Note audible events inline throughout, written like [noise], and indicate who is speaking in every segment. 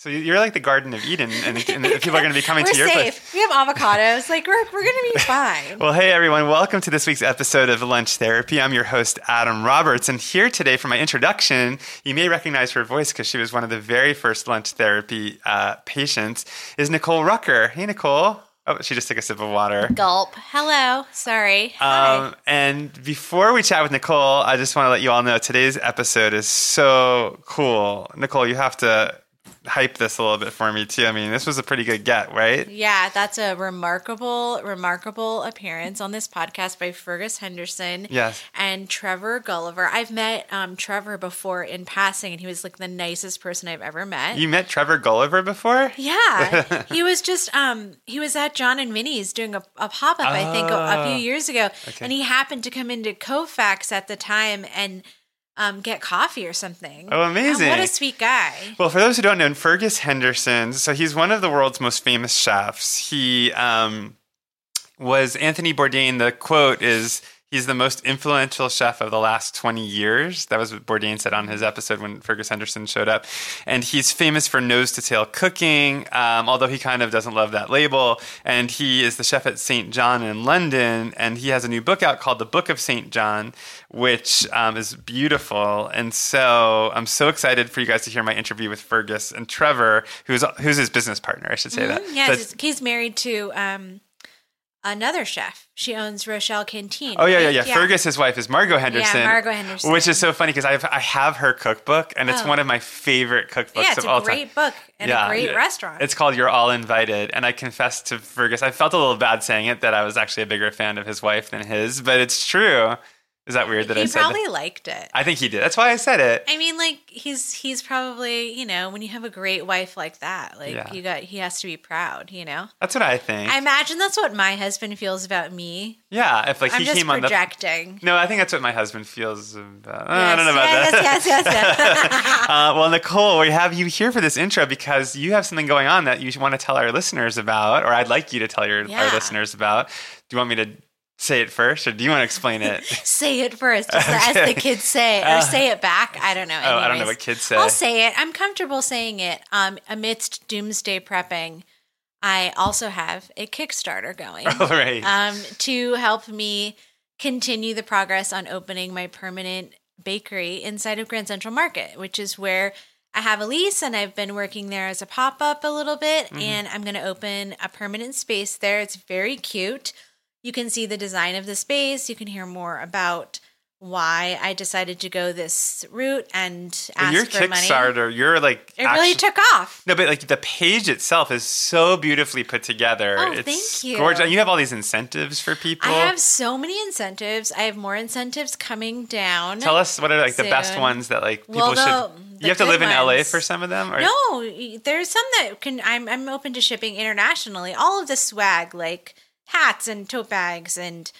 Speaker 1: So you're like the Garden of Eden, and, and people are going to be coming [laughs] to your
Speaker 2: safe.
Speaker 1: place.
Speaker 2: We have avocados. Like we're we're gonna be fine.
Speaker 1: Well, hey everyone, welcome to this week's episode of Lunch Therapy. I'm your host, Adam Roberts, and here today for my introduction, you may recognize her voice because she was one of the very first lunch therapy uh, patients, is Nicole Rucker. Hey, Nicole. Oh, she just took a sip of water.
Speaker 2: Gulp. Hello. Sorry. Hi.
Speaker 1: Um, and before we chat with Nicole, I just want to let you all know today's episode is so cool. Nicole, you have to hype this a little bit for me too. I mean, this was a pretty good get, right?
Speaker 2: Yeah, that's a remarkable, remarkable appearance on this podcast by Fergus Henderson.
Speaker 1: Yes.
Speaker 2: And Trevor Gulliver. I've met um, Trevor before in passing, and he was like the nicest person I've ever met.
Speaker 1: You met Trevor Gulliver before?
Speaker 2: Yeah, [laughs] he was just um he was at Jon and Vinny's doing a, a pop up I think a, a few
Speaker 1: Oh,
Speaker 2: years ago,
Speaker 1: okay.
Speaker 2: and he happened to come into Cofax at the time and um get coffee or something.
Speaker 1: Oh,
Speaker 2: And
Speaker 1: amazing.
Speaker 2: what a sweet guy.
Speaker 1: Well, for those who don't know, Fergus Henderson, so he's one of the world's most famous chefs. He um, was Anthony Bourdain. The quote is, he's the most influential chef of the last 20 years. That was what Bourdain said on his episode when Fergus Henderson showed up. And he's famous for nose to tail cooking, um, although he kind of doesn't love that label. And he is the chef at St. John in London. And he has a new book out called The Book of St. John, which um, is beautiful. And so I'm so excited for you guys to hear my interview with Fergus and Trevor, who's, who's his business partner, I should say that.
Speaker 2: Mhm, Yes,
Speaker 1: So-
Speaker 2: he's- he's married to um another chef. She owns Rochelle Canteen.
Speaker 1: Oh yeah, yeah, yeah. Fergus, his wife, is Margot Henderson.
Speaker 2: Yeah, Margot Henderson.
Speaker 1: Which is so funny because I have I have her cookbook, and it's
Speaker 2: Oh.
Speaker 1: one of my favorite cookbooks
Speaker 2: Yeah, it's
Speaker 1: of
Speaker 2: a
Speaker 1: all
Speaker 2: great book and a great restaurant.
Speaker 1: It's called You're All Invited, and I confess to Fergus, I felt a little bad saying it that I was actually a bigger fan of his wife than his, but it's true. Is that weird that I said?
Speaker 2: he probably
Speaker 1: that?
Speaker 2: liked it.
Speaker 1: I think he did. That's why I said it.
Speaker 2: I mean, like he's he's probably you know when you have a great wife like that, like
Speaker 1: Yeah.
Speaker 2: you got he has to be proud, you know.
Speaker 1: That's what I think.
Speaker 2: I imagine that's what my husband feels about me.
Speaker 1: yeah, if like
Speaker 2: I'm
Speaker 1: he came on the.
Speaker 2: projecting.
Speaker 1: No, I think that's what my husband feels about. I don't know about
Speaker 2: yes,
Speaker 1: that.
Speaker 2: yes, yes, yes, yes. [laughs]
Speaker 1: Uh, well, Nicole, we have you here for this intro because you have something going on that you want to tell our listeners about, or I'd like you to tell your our listeners about. Do you want me to say it first, or do you want to explain it? [laughs]
Speaker 2: say it first, just as the kids say, or say it back. I don't know.
Speaker 1: oh, I don't know what kids say.
Speaker 2: I'll say it. I'm comfortable saying it. Um, amidst doomsday prepping, I also have a Kickstarter going. [laughs]
Speaker 1: All right.
Speaker 2: um, to help me continue the progress on opening my permanent bakery inside of Grand Central Market, which is where I have a lease and I've been working there as a pop up a little bit.
Speaker 1: Mm-hmm.
Speaker 2: And I'm going to open a permanent space there. It's very cute. You can see the design of the space. You can hear more about why I decided to go this route and ask
Speaker 1: your
Speaker 2: for money.
Speaker 1: Kickstarter, you're like
Speaker 2: It really took off.
Speaker 1: No, but like the page itself is so beautifully put together.
Speaker 2: Oh,
Speaker 1: it's
Speaker 2: thank you.
Speaker 1: Gorgeous. And you have all these incentives for people.
Speaker 2: I have so many incentives. I have more incentives coming down.
Speaker 1: Tell us what are like the best ones that like people
Speaker 2: Well, the-
Speaker 1: should.
Speaker 2: the
Speaker 1: You have to live in LA for some of them, or
Speaker 2: No, there's some that can. I'm I'm open to shipping internationally. All of the swag, like hats and tote bags and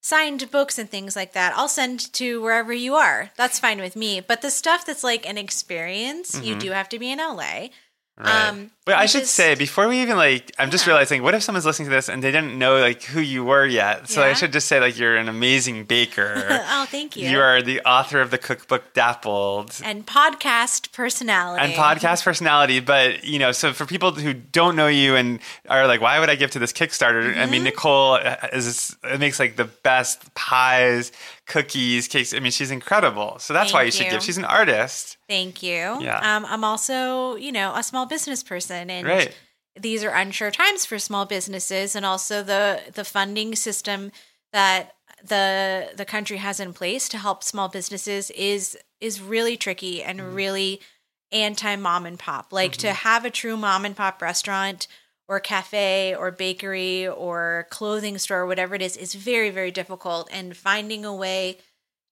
Speaker 2: signed books and things like that, I'll send to wherever you are. That's fine with me. But the stuff that's like an experience, you do have to be in LA.
Speaker 1: Mm-hmm. Right.
Speaker 2: Um,
Speaker 1: but I should say before we even like, I'm just realizing, what if someone's listening to this and they didn't know like who you were yet? So I should just say like you're an amazing baker. [laughs]
Speaker 2: oh, thank you.
Speaker 1: you are the author of the cookbook Dappled.
Speaker 2: and podcast personality
Speaker 1: And podcast personality, but you know, so for people who don't know you and are like, why would I give to this Kickstarter? I
Speaker 2: Mm-hmm.
Speaker 1: mean, Nicole is it makes like the best pies, cookies, cakes. I mean, she's incredible. So that's why you
Speaker 2: Thank
Speaker 1: should give. She's an artist,
Speaker 2: Thank you.
Speaker 1: Yeah.
Speaker 2: Um, I'm also, you know, a small business person, and
Speaker 1: right?
Speaker 2: these are unsure times for small businesses, and also the the funding system that the the country has in place to help small businesses is is really tricky and
Speaker 1: Mm-hmm.
Speaker 2: really anti mom and pop. Like to have a true mom and pop restaurant or cafe or bakery or clothing store, whatever it is, is very very difficult, and finding a way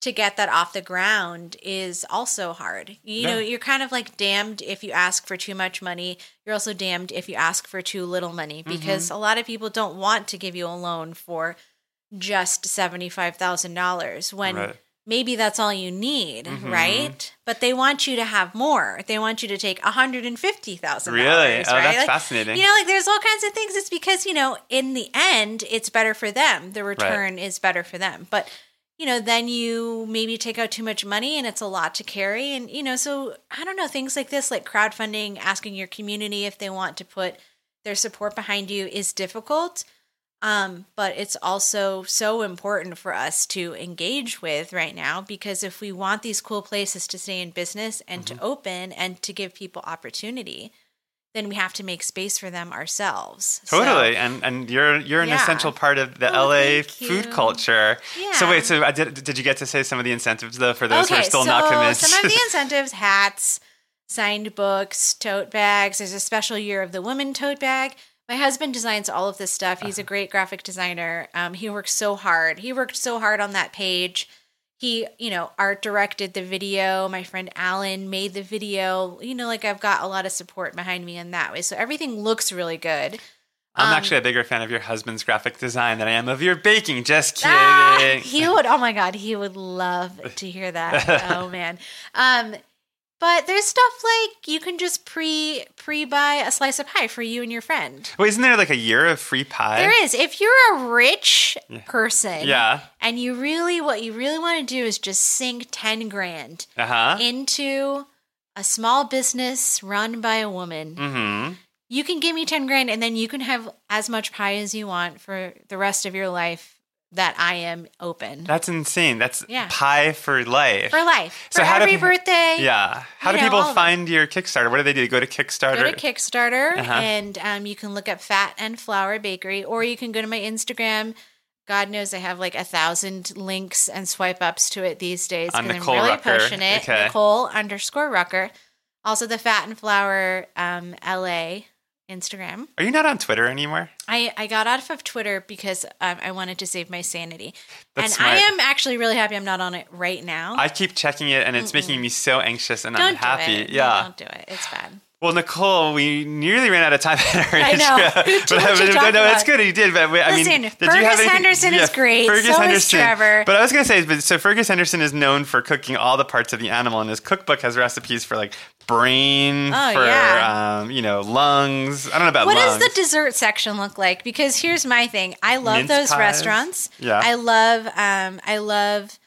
Speaker 2: to get that off the ground is also hard. You know, you're kind of like damned if you ask for too much money. You're also damned if you ask for too little money
Speaker 1: Mm-hmm.
Speaker 2: because a lot of people don't want to give you a loan for just $75,000 when
Speaker 1: Right.
Speaker 2: maybe that's all you need,
Speaker 1: Mhm.
Speaker 2: right? But they want you to have more. They want you to take $150,000.
Speaker 1: Really?
Speaker 2: Right?
Speaker 1: Oh, that's
Speaker 2: Like,
Speaker 1: fascinating.
Speaker 2: You know, like there's all kinds of things. It's because, you know, in the end, it's better for them. The return is better for them. But you know, then you maybe take out too much money and it's a lot to carry. And, you know, so I don't know, things like this, like crowdfunding, asking your community if they want to put their support behind you is difficult. Um, but it's also so important for us to engage with right now because if we want these cool places to stay in business and
Speaker 1: Mm-hmm.
Speaker 2: to open and to give people opportunity, then we have to make space for them ourselves. So-
Speaker 1: Totally, and and you're you're an
Speaker 2: Yeah.
Speaker 1: essential part of the
Speaker 2: Oh,
Speaker 1: LA food culture. So wait, so I did did you get to say some of the incentives though for those who are still
Speaker 2: so
Speaker 1: not convinced?
Speaker 2: some of the [laughs] incentives: hats, signed books, tote bags. There's a special year of the woman tote bag. My husband designs all of this stuff. He's a
Speaker 1: Uh-huh.
Speaker 2: great graphic designer. Um, he works so hard. He worked so hard on that page. He, you know, art directed the video. My friend Alan made the video. You know, like I've got a lot of support behind me in that way. So everything looks really good.
Speaker 1: I'm
Speaker 2: um,
Speaker 1: actually a bigger fan of your husband's graphic design than I am of your baking. Just kidding.
Speaker 2: Ah, he would. Oh my god, he would love to hear that. [laughs] oh man. Um, but there's stuff like you can just pre pre buy a slice of pie for you and your friend.
Speaker 1: Wait, isn't there like a year of free pie?
Speaker 2: There is. If you're a rich person,
Speaker 1: Yeah.
Speaker 2: and you really what you really want to do is just sink ten grand
Speaker 1: Uh huh.
Speaker 2: into a small business run by a woman.
Speaker 1: Mm-hmm.
Speaker 2: You can give me 10 grand and then you can have as much pie as you want for the rest of your life that I am open.
Speaker 1: That's insane. That's
Speaker 2: Yeah.
Speaker 1: pie for life.
Speaker 2: for life.
Speaker 1: So
Speaker 2: for
Speaker 1: how
Speaker 2: every
Speaker 1: people-
Speaker 2: birthday.
Speaker 1: yeah. How do
Speaker 2: know,
Speaker 1: people
Speaker 2: all of them.
Speaker 1: find your Kickstarter? What do they do? Go to Kickstarter.
Speaker 2: Go to Kickstarter
Speaker 1: Uh-huh.
Speaker 2: and um, you can look up Fat and Flour Bakery, or you can go to my Instagram. God knows I have like a thousand links and swipe ups to it these days because I'm really
Speaker 1: Rucker.
Speaker 2: pushing it.
Speaker 1: Okay.
Speaker 2: Nicole underscore Rucker. Also, the Fat and Flour um, LA Instagram.
Speaker 1: Are you not on Twitter anymore?
Speaker 2: I, I got off of Twitter because um, I wanted to save my sanity.
Speaker 1: That's
Speaker 2: and I am actually really happy I'm not on it right now.
Speaker 1: I keep checking it, and it's making me so anxious and
Speaker 2: don't
Speaker 1: unhappy.
Speaker 2: it. No,
Speaker 1: Yeah.
Speaker 2: don't do it. It's bad.
Speaker 1: Well, Nicole, we nearly ran out of time. [laughs] in our
Speaker 2: I know.
Speaker 1: intro. But, but-
Speaker 2: talk
Speaker 1: no, it's good. You did, but I
Speaker 2: Listen,
Speaker 1: mean, did
Speaker 2: Fergus
Speaker 1: you have anything-
Speaker 2: Henderson is great.
Speaker 1: Fergus
Speaker 2: So is Trevor.
Speaker 1: But I was going to say, but so Fergus Henderson is known for cooking all the parts of the animal, and his cookbook has recipes for like brain,
Speaker 2: Oh,
Speaker 1: for
Speaker 2: yeah.
Speaker 1: um, you know, lungs. I don't know about
Speaker 2: What
Speaker 1: lungs.
Speaker 2: does the dessert section look like? Because here's my thing. I love
Speaker 1: Mince
Speaker 2: those
Speaker 1: pies.
Speaker 2: restaurants.
Speaker 1: Yeah.
Speaker 2: I love um I love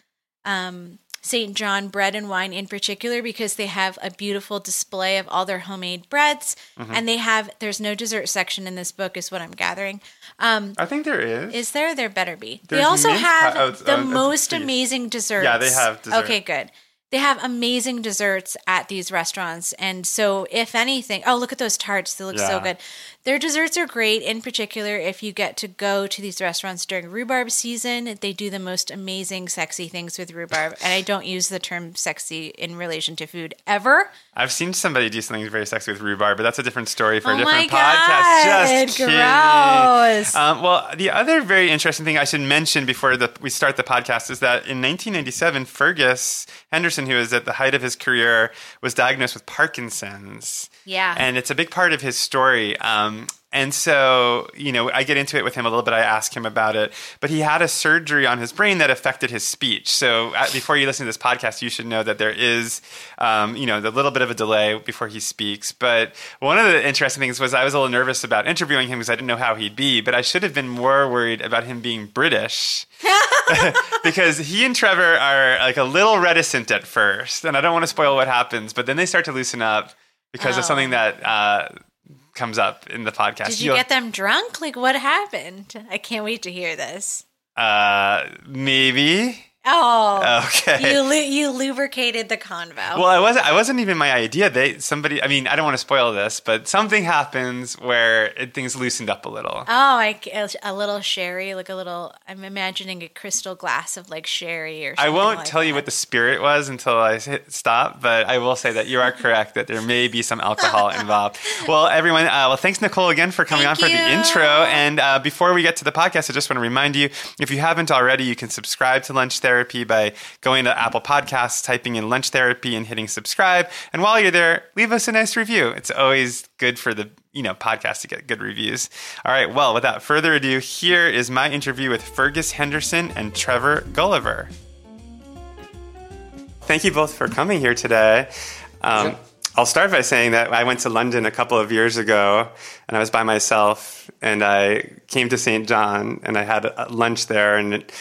Speaker 2: um St. John bread and wine in particular because they have a beautiful display of all their homemade breads
Speaker 1: Mm-hmm.
Speaker 2: and they have there's no dessert section in this book is what I'm gathering. Um
Speaker 1: I think there is.
Speaker 2: is there? There better be. they also have
Speaker 1: pie- oh,
Speaker 2: the
Speaker 1: oh,
Speaker 2: most amazing desserts.
Speaker 1: Yeah, they have dessert.
Speaker 2: Okay, good. They have amazing desserts at these restaurants. And so, if anything, oh, look at those tarts. They look so good. Their desserts are great, in particular, if you get to go to these restaurants during rhubarb season. They do the most amazing, sexy things with rhubarb. And I don't use the term sexy in relation to food ever.
Speaker 1: I've seen somebody do something very sexy with rhubarb, but that's a different story for
Speaker 2: Oh
Speaker 1: a different
Speaker 2: my
Speaker 1: podcast.
Speaker 2: God,
Speaker 1: Just kidding.
Speaker 2: gross.
Speaker 1: Um, well, the other very interesting thing I should mention before the, we start the podcast is that in 1997, Fergus Henderson, who was at the height of his career, was diagnosed with Parkinson's.
Speaker 2: Yeah.
Speaker 1: And it's a big part of his story. Um, and so, you know, I get into it with him a little bit. I ask him about it, but he had a surgery on his brain that affected his speech. So, uh, before you listen to this podcast, you should know that there is, um, you know, a little bit of a delay before he speaks. But one of the interesting things was I was a little nervous about interviewing him because I didn't know how he'd be, but I should have been more worried about him being British [laughs] because he and Trevor are like a little reticent at first, and I don't want to spoil what happens, but then they start to loosen up because of
Speaker 2: Oh.
Speaker 1: something that uh, comes up in the podcast.
Speaker 2: Did you
Speaker 1: You'll-
Speaker 2: get them drunk? Like, what happened? I can't wait to hear this.
Speaker 1: uh, maybe.
Speaker 2: Oh,
Speaker 1: Okay.
Speaker 2: you lu- you lubricated the convo.
Speaker 1: Well, I wasn't. I wasn't even my idea. They somebody. I mean, I don't want to spoil this, but something happens where it, things loosened up a little.
Speaker 2: oh, like a little sherry, like a little. I'm imagining a crystal glass of like sherry or. Something.
Speaker 1: I won't
Speaker 2: like
Speaker 1: tell you what the spirit was until I hit stop, but I will say that you are correct that there may be some alcohol involved. [laughs] Well, everyone, uh, well, thanks Nicole again for coming
Speaker 2: Thank
Speaker 1: on for
Speaker 2: you.
Speaker 1: the intro. And uh, before we get to the podcast, I just want to remind you, if you haven't already, you can subscribe to Lunch Therapy by going to Apple Podcasts, typing in Lunch Therapy, and hitting subscribe. And while you're there, leave us a nice review. It's always good for the you know podcast to get good reviews. All right. Well, without further ado, here is my interview with Fergus Henderson and Trevor Gulliver. Thank you both for coming here today. Um, I'll start by saying that I went to London a couple of years ago and I was by myself and I came to St. John and I had lunch there and it,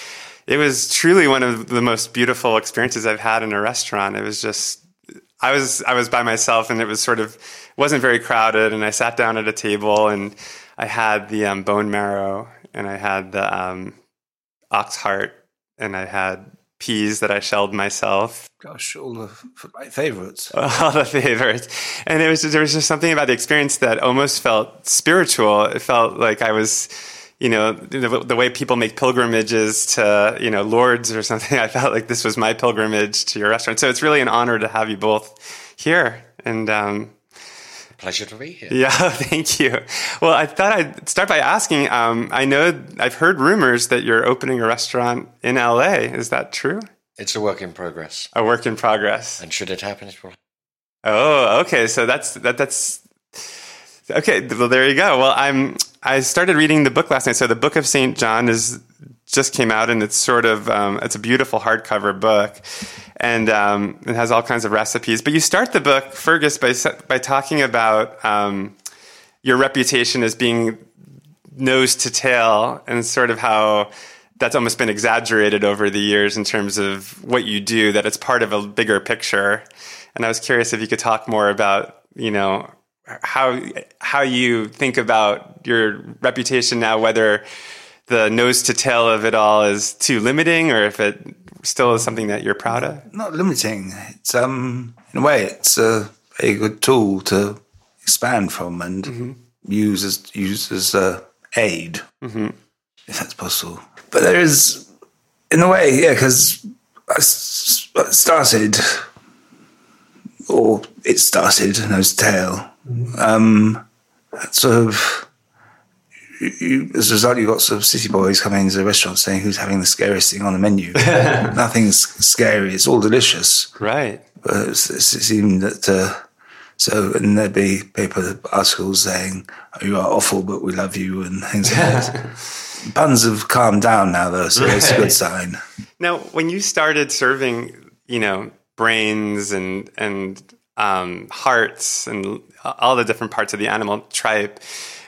Speaker 1: it was truly one of the most beautiful experiences I've had in a restaurant. It was just I was I was by myself and it was sort of wasn't very crowded and I sat down at a table and I had the um, bone marrow and I had the um, ox heart and I had peas that I shelled myself.
Speaker 3: Gosh, all the my favorites. [laughs]
Speaker 1: All the favorites. And it was there was just something about the experience that almost felt spiritual. It felt like I was, you know, the, the way people make pilgrimages to, you know, Lourdes or something. [laughs] I felt like this was my pilgrimage to your restaurant. So it's really an honor to have you both here. And um,
Speaker 4: Pleasure to be here.
Speaker 1: yeah, [laughs] thank you. Well, I thought I'd start by asking. Um, I know I've heard rumors that you're opening a restaurant in LA. Is that true?
Speaker 4: It's a work in progress.
Speaker 1: A work in progress.
Speaker 4: And should it happen, it will.
Speaker 1: Oh, okay. So that's that. That's okay. Well, there you go. Well, I'm. I started reading the book last night. So the Book of Saint John is just came out, and it's sort of um, it's a beautiful hardcover book, and um, it has all kinds of recipes. But you start the book, Fergus, by by talking about um, your reputation as being nose to tail, and sort of how that's almost been exaggerated over the years in terms of what you do. That it's part of a bigger picture. And I was curious if you could talk more about, you know, how how you think about your reputation now, whether the nose to tail of it all is too limiting, or if it still is something that you're proud of.
Speaker 3: Not limiting. It's um in a way it's a very good tool to expand from and use as use as a aid, if that's possible. But there is, in a way, yeah, because I started, or it started, nose to tail. Um, sort of, you, as a result, you've got sort of city boys coming into the restaurant saying who's having the scariest thing on the menu. [laughs] Nothing's scary, it's all delicious.
Speaker 1: Right.
Speaker 3: But it's, it seemed that, uh, so, and there'd be paper articles saying, oh, you are awful, but we love you, and things like that. [laughs] Puns have calmed down now, though, so it's a good sign.
Speaker 1: Now, when you started serving, you know, brains and and um, hearts and all the different parts of the animal tripe,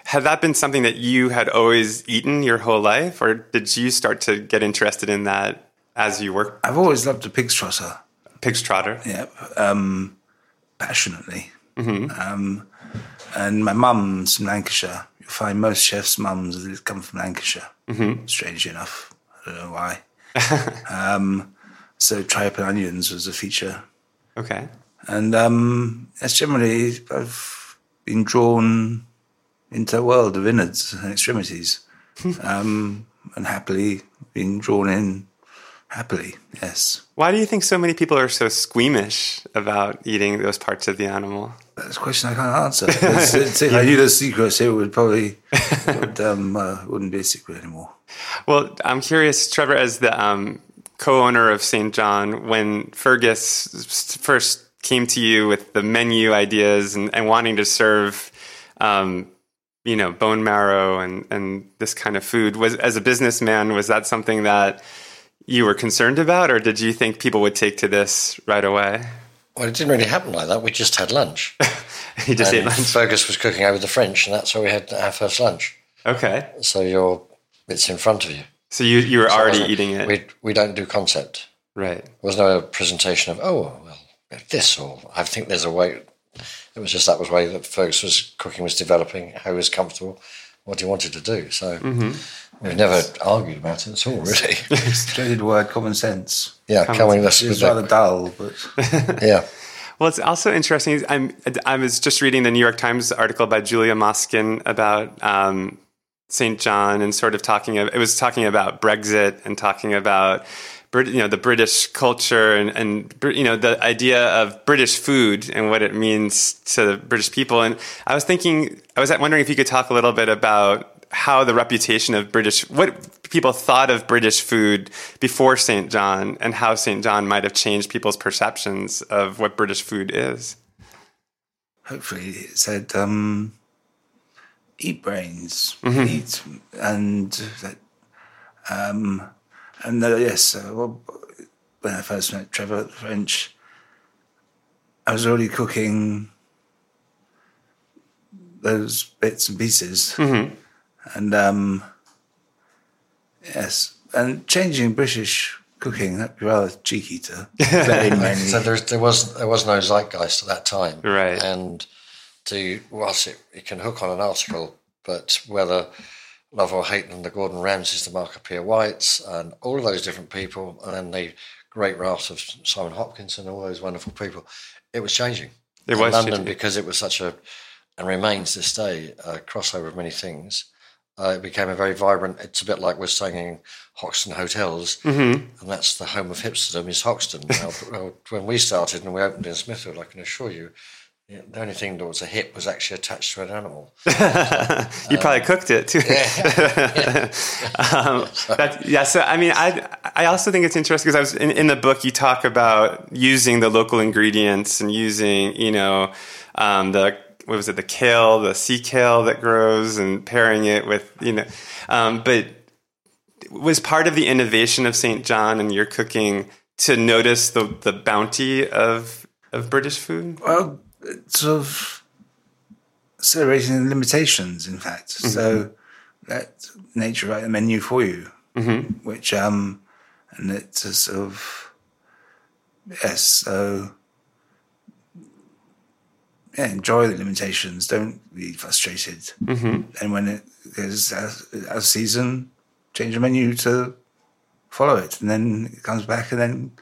Speaker 1: had that been something that you had always eaten your whole life, or did you start to get interested in that as you worked
Speaker 3: I've always loved a pig's trotter.
Speaker 1: pig's trotter?
Speaker 3: Yeah, um, passionately. Um, and my mum's from Lancashire. You'll find most chefs' mums come from Lancashire. Strangely enough, I don't know why. [laughs] um, so tripe and onions was a feature,
Speaker 1: Okay.
Speaker 3: And um, that's generally I've been drawn into a world of innards and extremities, [laughs] um, and happily been drawn in happily. Yes.
Speaker 1: Why do you think so many people are so squeamish about eating those parts of the animal?
Speaker 3: That's a question I can't answer. [laughs] It's- it's- if I knew the secrets, it would probably [laughs] would, um, uh, wouldn't be a secret anymore.
Speaker 1: Well, I'm curious, Trevor, as the um, co-owner of St. John, when Fergus first came to you with the menu ideas and, and wanting to serve, um, you know, bone marrow and, and this kind of food, was as a businessman, was that something that you were concerned about, or did you think people would take to this right away?
Speaker 4: Well, it didn't really happen like that. We just had lunch. [laughs]
Speaker 1: you just ate lunch.
Speaker 4: Fergus was cooking over the French, and that's where we had our first lunch.
Speaker 1: Okay,
Speaker 4: So you're, it's in front of you.
Speaker 1: so you you were already eating it,
Speaker 4: We, we don't do concept.
Speaker 1: right?
Speaker 4: There was no presentation of, oh, this, or I think there's a way. It was just that was way that Fergus was cooking was developing, how he was comfortable, what he wanted to do. So we've never argued about it at all, really. [laughs]
Speaker 3: Dreaded word, common sense.
Speaker 4: yeah, coming this
Speaker 3: It's
Speaker 4: with
Speaker 3: rather
Speaker 4: that,
Speaker 3: dull, but [laughs] [laughs]
Speaker 4: yeah.
Speaker 1: Well, it's also interesting. I'm, I was just reading the New York Times article by Julia Moskin about um, St. John and sort of talking. It was talking about Brexit and talking about Brit- you know the British culture and, and you know the idea of British food and what it means to the British people. And I was thinking, I was wondering if you could talk a little bit about how the reputation of British, what people thought of British food before St. John, and how St. John might have changed people's perceptions of what British food is.
Speaker 3: hopefully it said um, eat brains, eat, and um, and uh, yes, uh, well, when I first met Trevor at the French, I was already cooking those bits and pieces, and um, yes, and changing British cooking that'd be rather cheeky to. [laughs] [laughs]
Speaker 4: So there, there was there was no zeitgeist at that time,
Speaker 1: Right.
Speaker 4: And to whilst it, it can hook on an article, but whether love or hate them, the Gordon Ramsays, the Marco Pierre Whites, and all of those different people, and then the great raft of Simon Hopkinsons and all those wonderful people, it was changing.
Speaker 1: It was
Speaker 4: London
Speaker 1: changing.
Speaker 4: because it was such a and remains this day a crossover of many things. Uh, it became a very vibrant. It's a bit like we're saying Hoxton Hotels,
Speaker 1: Mm-hmm.
Speaker 4: and that's the home of hipsterdom is Hoxton. Now, [laughs] when we started and we opened in Smithfield, I can assure you, yeah, the only thing that was a hip was actually attached to an animal. [laughs]
Speaker 1: you probably cooked it too. [laughs] um, that, yeah. So I mean, I I also think it's interesting because I was in, in the book. You talk about using the local ingredients and using you know um, the what was it the kale, the sea kale that grows, and pairing it with you know, um, but was part of the innovation of St. John and your cooking to notice the the bounty of of British food.
Speaker 3: Well, it's sort of celebrating the limitations, in fact. So let nature write the menu for you, mm-hmm. which um, and it's a sort of yes. So yeah, enjoy the limitations. Don't be frustrated. Mm-hmm. And when it out of season, change the menu to follow it, and then it comes back, and then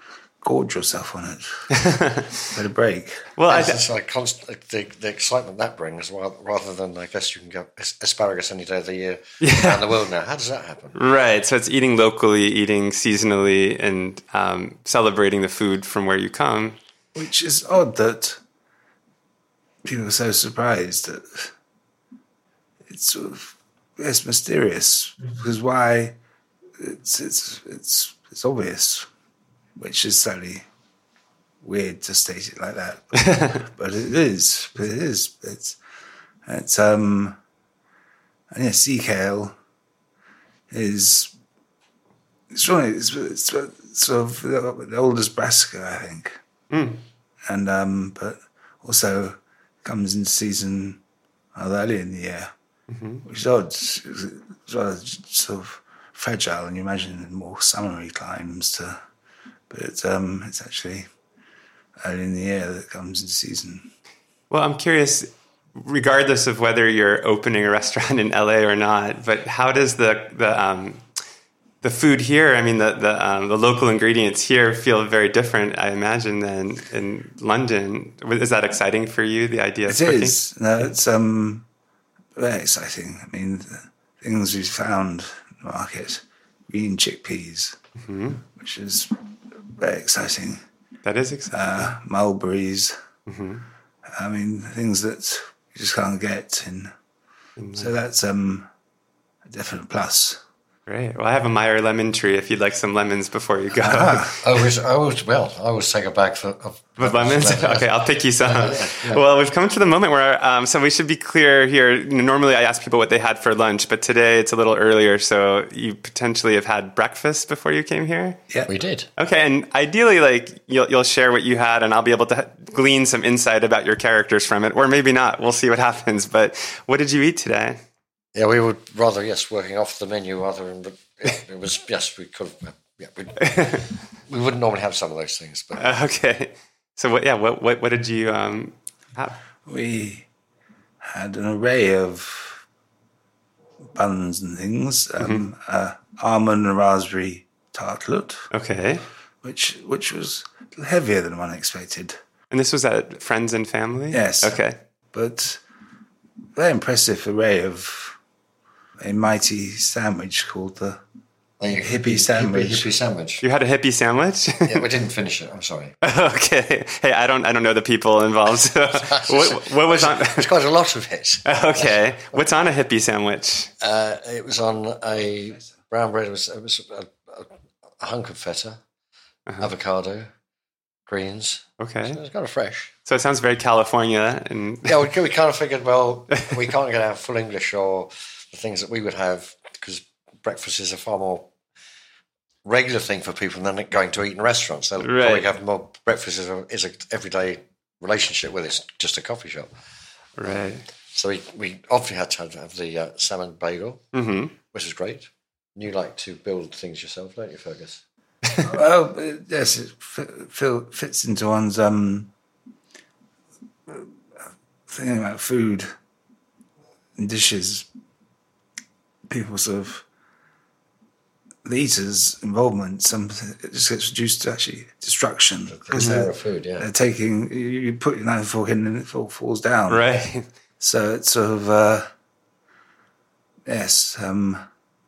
Speaker 3: gorge yourself on it. [laughs] Let a break.
Speaker 1: Well, I,
Speaker 4: It's like const- the, the excitement that brings, well, rather than I guess you can get asparagus any day of the year around the world now. How does that happen?
Speaker 1: Right. So it's eating locally, eating seasonally, and um, celebrating the food from where you come.
Speaker 3: Which is odd that people are so surprised that it's sort of it's mysterious because why it's it's it's it's obvious, which is slightly weird to state it like that, [laughs] but it is. But it is. It's it's um and yeah, sea kale is it's really it's, it's sort of the, the oldest brassica, I think and um, but also comes in season rather early in the year, which is odd. It's, it's rather sort of fragile, and you imagine in more summery climes to, but it's um, it's actually early in the year that comes in season.
Speaker 1: Well, I'm curious, regardless of whether you're opening a restaurant in LA or not, but how does the the um, the food here? I mean, the the um, the local ingredients here feel very different, I imagine, than in London. Is that exciting for you? The idea of
Speaker 3: It is. No, it's um, very exciting. I mean, the things we've found in the market, green chickpeas, which is very exciting.
Speaker 1: That is exciting.
Speaker 3: uh, mulberries. I mean, things that you just can't get in. So that's um, a definite plus.
Speaker 1: Great. Well, I have a Meyer lemon tree. If you'd like some lemons before you go.
Speaker 4: I always, I always, well, I always take a bag for, of
Speaker 1: With lemons? [laughs] Okay, I'll pick you some. Well, we've come to the moment where, um, so we should be clear here. Normally I ask people what they had for lunch, but today it's a little earlier, so you potentially have had breakfast before you came here?
Speaker 3: Yeah.
Speaker 4: We did.
Speaker 1: Okay, and ideally, like, you'll, you'll share what you had, and I'll be able to glean some insight about your characters from it, or maybe not. We'll see what happens. But what did you eat today?
Speaker 4: Yeah, we would rather, yes, working off the menu rather than, but it was, yes, we could have, yeah, we, [laughs] we wouldn't normally have some of those things, but
Speaker 1: Uh, okay. So, what, yeah, what, what, what did you um, have?
Speaker 3: We had an array of buns and things. Um, uh, almond and raspberry tartlet,
Speaker 1: Okay.
Speaker 3: which which was heavier than one expected.
Speaker 1: And this was at Friends and Family?
Speaker 3: Yes.
Speaker 1: Okay.
Speaker 3: but very impressive array of a mighty sandwich called the
Speaker 4: a
Speaker 3: hippie sandwich.
Speaker 4: Hippie, sandwich.
Speaker 1: You had a hippie sandwich? [laughs]
Speaker 4: Yeah, we didn't finish it. I'm sorry. [laughs]
Speaker 1: okay. Hey, I don't I don't know the people involved. So [laughs] what, what was on
Speaker 4: It's quite a lot of it.
Speaker 1: Okay. What's on a hippie sandwich?
Speaker 4: Uh, it was on a brown bread. It was, it was a, a, a hunk of feta, avocado, greens.
Speaker 1: Okay.
Speaker 4: It was kind of fresh.
Speaker 1: So it sounds very California and
Speaker 4: Yeah, we, we kind of figured, well, we can't get out full English or the things that we would have because breakfast is a far more regular thing for people than going to eat in restaurants. They'll
Speaker 1: Right.
Speaker 4: probably have more breakfast is a, is a everyday relationship with it's just a coffee shop.
Speaker 1: right.
Speaker 4: So we, we obviously had to have the uh, salmon bagel,
Speaker 1: Mhm.
Speaker 4: which is great. You like to build things yourself, don't you, Fergus? [laughs]
Speaker 3: well, yes, it fi- fil- fits into one's um, thing about food and dishes. People sort of the eaters' involvement. Some it just gets reduced to actually destruction because they're,
Speaker 4: food, yeah.
Speaker 3: they're taking. You, you put your knife and fork in and it all falls down.
Speaker 1: Right. [laughs]
Speaker 3: So it's sort of uh, yes, um,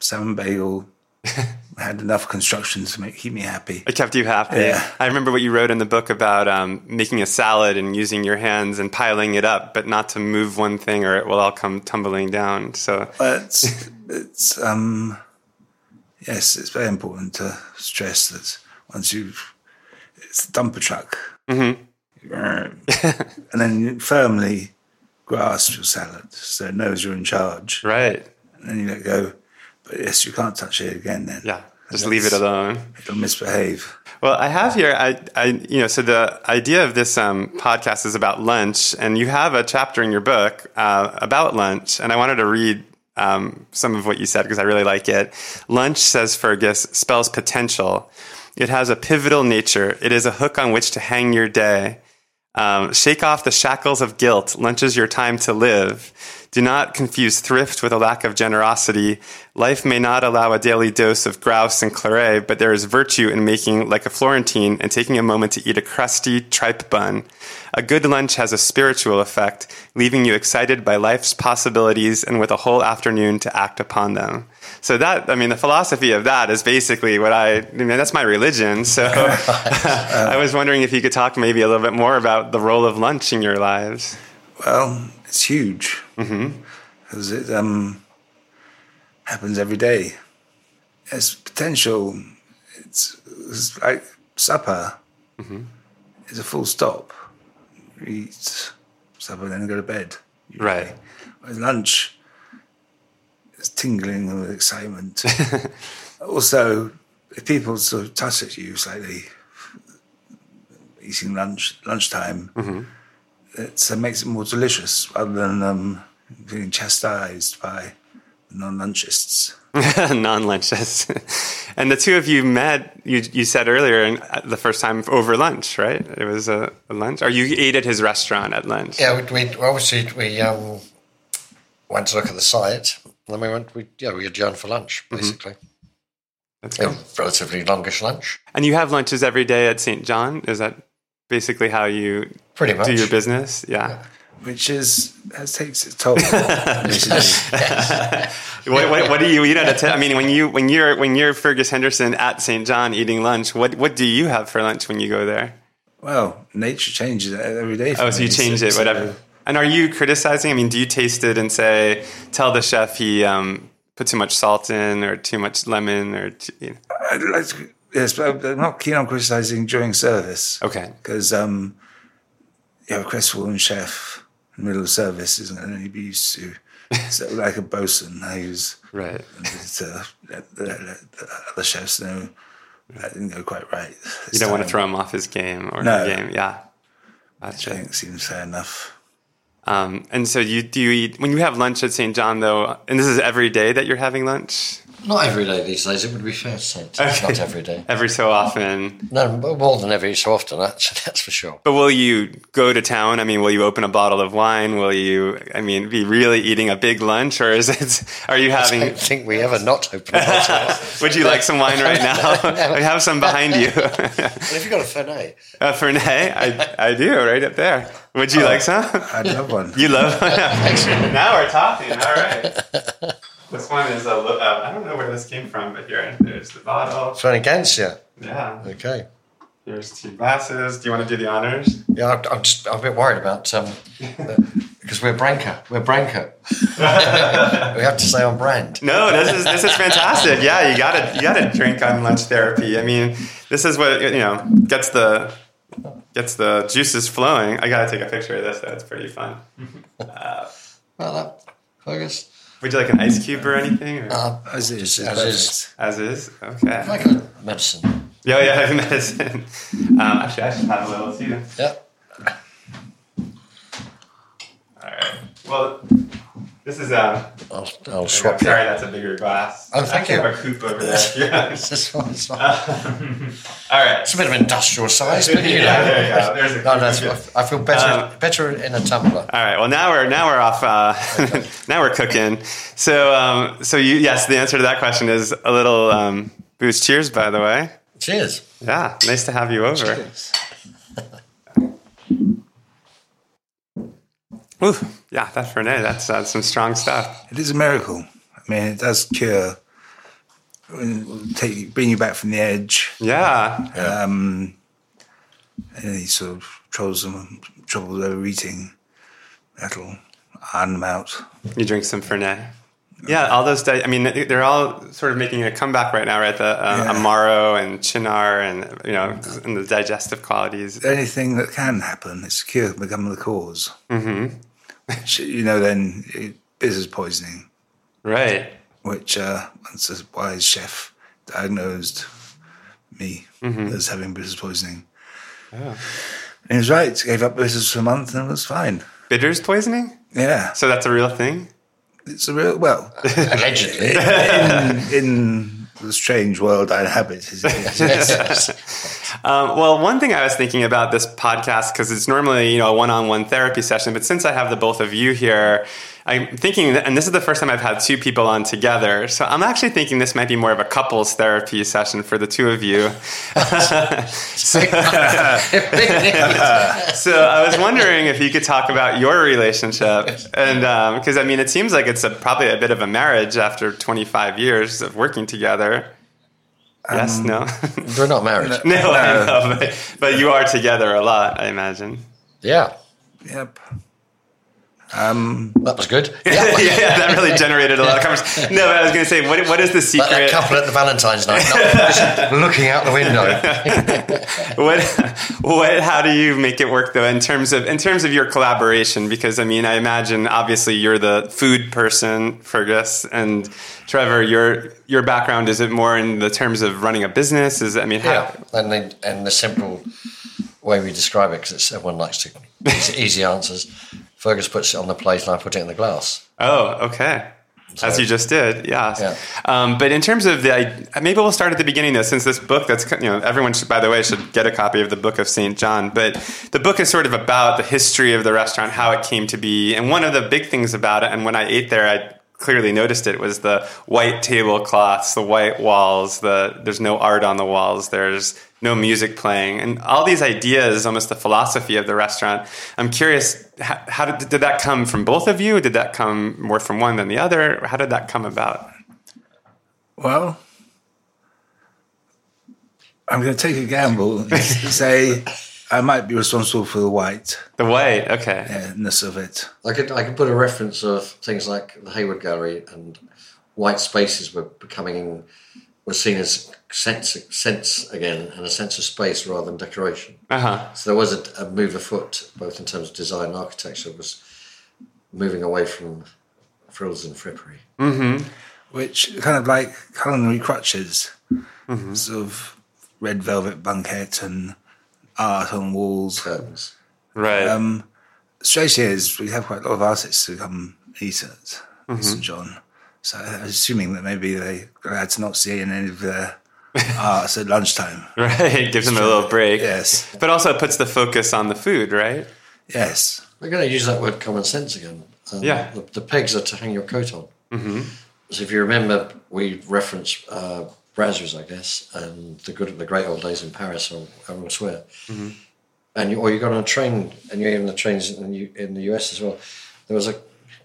Speaker 3: salmon bagel [laughs] had enough construction to make keep me happy.
Speaker 1: It kept you happy.
Speaker 3: Yeah.
Speaker 1: I remember what you wrote in the book about um, making a salad and using your hands and piling it up, but not to move one thing or it will all come tumbling down. So,
Speaker 3: But it's um yes, it's very important to stress that once you've it's a dumper truck,
Speaker 1: Mm-hmm. [laughs]
Speaker 3: and then you firmly grasp your salad, so it knows you're in charge,
Speaker 1: right.
Speaker 3: and then you let go. Yes, you can't touch it again. Then
Speaker 1: Yeah. Just leave it alone.
Speaker 3: It'll misbehave.
Speaker 1: Well, I have here, I, I, you know, so the idea of this um, podcast is about lunch, and you have a chapter in your book uh, about lunch, and I wanted to read um, some of what you said because I really like it. Lunch, says Fergus, spells potential. It has a pivotal nature. It is a hook on which to hang your day. Um, shake off the shackles of guilt. Lunch is your time to live. Do not confuse thrift with a lack of generosity. Life may not allow a daily dose of grouse and claret, but there is virtue in making like a Florentine and taking a moment to eat a crusty tripe bun. A good lunch has a spiritual effect, leaving you excited by life's possibilities and with a whole afternoon to act upon them. So that, I mean, the philosophy of that is basically what I, I mean, that's my religion. [laughs] So [laughs] uh, I was wondering if you could talk maybe a little bit more about the role of lunch in your lives.
Speaker 3: Well, it's huge mm-hmm. because it um, happens every day. It's potential. It's, it's like supper. Mm-hmm. is a full stop. You eat supper, then go to bed. usually.
Speaker 1: Right.
Speaker 3: Whereas lunch is tingling with excitement. [laughs] also, if people sort of touch at you slightly, eating lunch lunchtime, it uh, makes it more delicious rather than um, being chastised by non-lunchists. [laughs]
Speaker 1: non-lunches. [laughs] and the two of you met, you, you said earlier, and the first time over lunch, right? It was a, a lunch? Or you ate at his restaurant at lunch?
Speaker 4: Yeah, we, we obviously we um, went to look at the site. Then we went. We yeah, we adjourned for lunch mm-hmm. basically.
Speaker 1: That's
Speaker 4: A
Speaker 1: cool.
Speaker 4: relatively longish lunch,
Speaker 1: And you have lunches every day at St. John? Is that basically how you
Speaker 4: pretty much.
Speaker 1: do your business? Yeah.
Speaker 3: which is has takes its toll. initially. [laughs] [laughs]
Speaker 1: What, what, what do you eat at a t- I mean, when you when you're when you're Fergus Henderson at St. John eating lunch, what what do you have for lunch when you go there?
Speaker 3: well, nature changes every day. for
Speaker 1: Oh, so you
Speaker 3: me,
Speaker 1: change it,
Speaker 3: so- uh,
Speaker 1: whatever. And are you criticizing? I mean, do you taste it and say, tell the chef he um, put too much salt in or too much lemon or too, you know.
Speaker 3: I'd like to, yes, but I'm not keen on criticizing during service.
Speaker 1: okay,
Speaker 3: because um, you have a crestfallen chef in the middle of service isn't going to be used to. So like a bosun who's
Speaker 1: right, [laughs]
Speaker 3: to let, the- let the other chefs know that didn't go quite right.
Speaker 1: you don't want to throw him off his game or
Speaker 3: No.
Speaker 1: game, yeah.
Speaker 3: I
Speaker 1: Gotcha.
Speaker 3: think seems fair enough.
Speaker 1: Um, and so you do you eat when you have lunch at St. John though, and this is every day that you're having lunch,
Speaker 4: Not every day these days. It would be fair to say [laughs] it's not every day.
Speaker 1: every so often.
Speaker 4: No, more than every so often. That's [laughs] that's for sure.
Speaker 1: But will you go to town? I mean, will you open a bottle of wine? Will you, I mean, be really eating a big lunch, or is it? [laughs] Are you
Speaker 4: I
Speaker 1: having?
Speaker 4: don't think we ever not open a bottle.
Speaker 1: Would you like some wine right now? I have some behind you.
Speaker 4: But if you've got a Fernet,
Speaker 1: uh, Fernet, I, I do right up there. Would you like some?
Speaker 3: I'd love one.
Speaker 1: You love. One? now we're talking. All right. This one is a. Uh, I don't know where this came from, but here, there's the bottle.
Speaker 4: Fernet
Speaker 1: Yeah.
Speaker 4: Okay.
Speaker 1: Here's two glasses. Do you want to do the honors?
Speaker 4: Yeah, I'm, I'm just I'm a bit worried about um, [laughs] because we're Branca. We're Branca. [laughs] we have to stay on brand.
Speaker 1: No, this is this is fantastic. Yeah, you gotta you gotta drink on lunch therapy. I mean, this is what you know gets the gets the juices flowing. I gotta take a picture of this. That's pretty fun.
Speaker 4: Well, that Fergus.
Speaker 1: Would you like an ice cube or anything? Or?
Speaker 4: Uh,
Speaker 3: As is,
Speaker 4: as is.
Speaker 1: As is. Okay.
Speaker 4: like a medicine.
Speaker 1: Yeah, yeah, [laughs] medicine. Um, actually, I should have a little too.
Speaker 4: Yeah.
Speaker 1: All right. Well, This is um.
Speaker 4: I'll, I'll
Speaker 1: Sorry,
Speaker 4: swap you.
Speaker 1: that's a bigger glass.
Speaker 4: Oh, thank
Speaker 1: I
Speaker 4: you.
Speaker 1: have a coupe over there. [laughs] Yeah.
Speaker 4: This one, it's not- [laughs]
Speaker 1: All right.
Speaker 4: it's a bit of industrial size, but you [laughs] know.
Speaker 1: Yeah, there you go. There's a
Speaker 4: No, that's. I feel better,
Speaker 1: Um,
Speaker 4: better in a tumbler.
Speaker 1: All right. Well, now we're now we're off. Uh, now we're cooking. So um, so you yes, the answer to that question is a little um, booze. Cheers, by the way.
Speaker 4: Cheers.
Speaker 1: Yeah, nice to have you over. Ooh, yeah, that Fernet, that's that's some strong stuff.
Speaker 3: It is a miracle. I mean, it does cure, take bring you back from the edge.
Speaker 1: Yeah,
Speaker 3: Um, these sort of troubles, trouble with overeating. That'll iron them out.
Speaker 1: you drink some Fernet. Yeah, all those. Di- I mean, they're all sort of making a comeback right now, right? The uh,
Speaker 3: Yeah.
Speaker 1: Amaro and Cynar, and you know, and the digestive qualities.
Speaker 3: Anything that can happen is cure become the cause. Mm-hmm. [laughs] you know, then it is poisoning,
Speaker 1: Right.
Speaker 3: which uh, once a wise chef diagnosed me as having bitters poisoning. And he was right. Gave up bitters for a month and it was fine.
Speaker 1: Bitters poisoning.
Speaker 3: Yeah,
Speaker 1: So that's a real thing.
Speaker 3: it's a real well [laughs]
Speaker 4: Allegedly.
Speaker 3: in, in the strange world I inhabit. [laughs]
Speaker 1: Um, well, one thing I was thinking about this podcast because it's normally you know a one-on-one therapy session, but since I have the both of you here, I'm thinking, that, and this is the first time I've had two people on together, so I'm actually thinking this might be more of a couples therapy session for the two of you. [laughs] so, [laughs] so I was wondering if you could talk about your relationship, and um, because I mean, it seems like it's a, probably a bit of a marriage after 25 years of working together. Yes, um, no. [laughs]
Speaker 4: We're not married.
Speaker 1: No, I know, but, but you are together a lot, I imagine.
Speaker 4: Yeah.
Speaker 3: yep. Um,
Speaker 4: That was good. [laughs]
Speaker 1: Yeah, that really generated a lot of conversation. No, but I was going to say, what, what is the
Speaker 4: Like that
Speaker 1: secret?
Speaker 4: couple at the Valentine's night, [laughs] looking out the window. [laughs]
Speaker 1: What, what, how do you make it work though in terms of in terms of your collaboration? Because I mean, I imagine obviously you're the food person, Fergus, and Trevor. Your your background is it more in the terms of running a business? Is I mean, how,
Speaker 4: Yeah, and the, and the simple way we describe it, because everyone likes to easy, easy answers. Fergus puts it on the plate, and I put it in the glass.
Speaker 1: Oh, okay. As you just did, yes.
Speaker 4: Yeah.
Speaker 1: Um, but in terms of the, I- maybe we'll start at the beginning though, since this book that's, you know, everyone should, by the way, should get a copy of the Book of St. John. But the book is sort of about the history of the restaurant, how it came to be. And one of the big things about it, and when I ate there, I clearly noticed it, was the white tablecloths, the white walls, the, there's no art on the walls, there's no music playing, and all these ideas, almost the philosophy of the restaurant. I'm curious, how, how did, did that come from both of you? Did that come more from one than the other? How did that come about?
Speaker 3: well, I'm going to take a gamble [laughs] and say I might be responsible for the white
Speaker 1: The white, okay.
Speaker 3: ness of it.
Speaker 4: I could I could put a reference of things like the Hayward Gallery and white spaces were becoming were seen as sense sense again and a sense of space rather than decoration.
Speaker 1: Uh huh.
Speaker 4: So there was a, a move afoot, both in terms of design and architecture, was moving away from frills and frippery.
Speaker 3: which kind of like culinary crutches, sort of red velvet banquette and art on walls.
Speaker 4: Curtains.
Speaker 1: Right.
Speaker 3: Um, strange thing is, we have quite a lot of artists who come eat at St John. So I'm assuming that maybe they glad to not see any of their arts at lunchtime. [laughs]
Speaker 1: right. Gives them a little break.
Speaker 3: Yes,
Speaker 1: But also it puts the focus on the food, right?
Speaker 3: yes.
Speaker 4: We're going to use that word common sense again. Um,
Speaker 1: Yeah.
Speaker 4: The, the pegs are to hang your coat on. Mm-hmm. So if you remember, we reference uh, brasseries, I guess, and the good, the great old days in Paris or elsewhere. And you, or you got on a train, and you're in the trains in the, in the US as well. There was a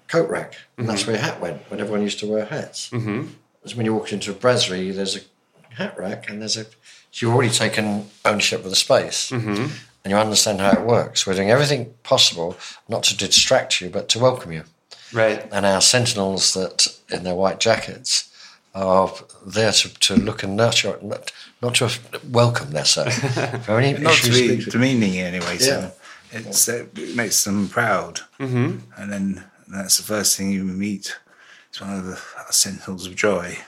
Speaker 4: coat rack, and that's where your hat went when everyone used to wear hats. Mm-hmm. So when you walk into a brasserie, there's a hat rack, and there's a. So you've already taken ownership of the space, and you understand how it works. We're doing everything possible not to distract you, but to welcome you.
Speaker 1: Right.
Speaker 4: And our sentinels that in their white jackets are there to, to look and nurture, not, not to welcome their so. For any
Speaker 3: Not to
Speaker 4: issues,
Speaker 3: be demeaning in any way.
Speaker 4: Yeah.
Speaker 3: So it's, it makes them proud. Mm-hmm. And then that's the first thing you meet. It's one of the sentinels of joy.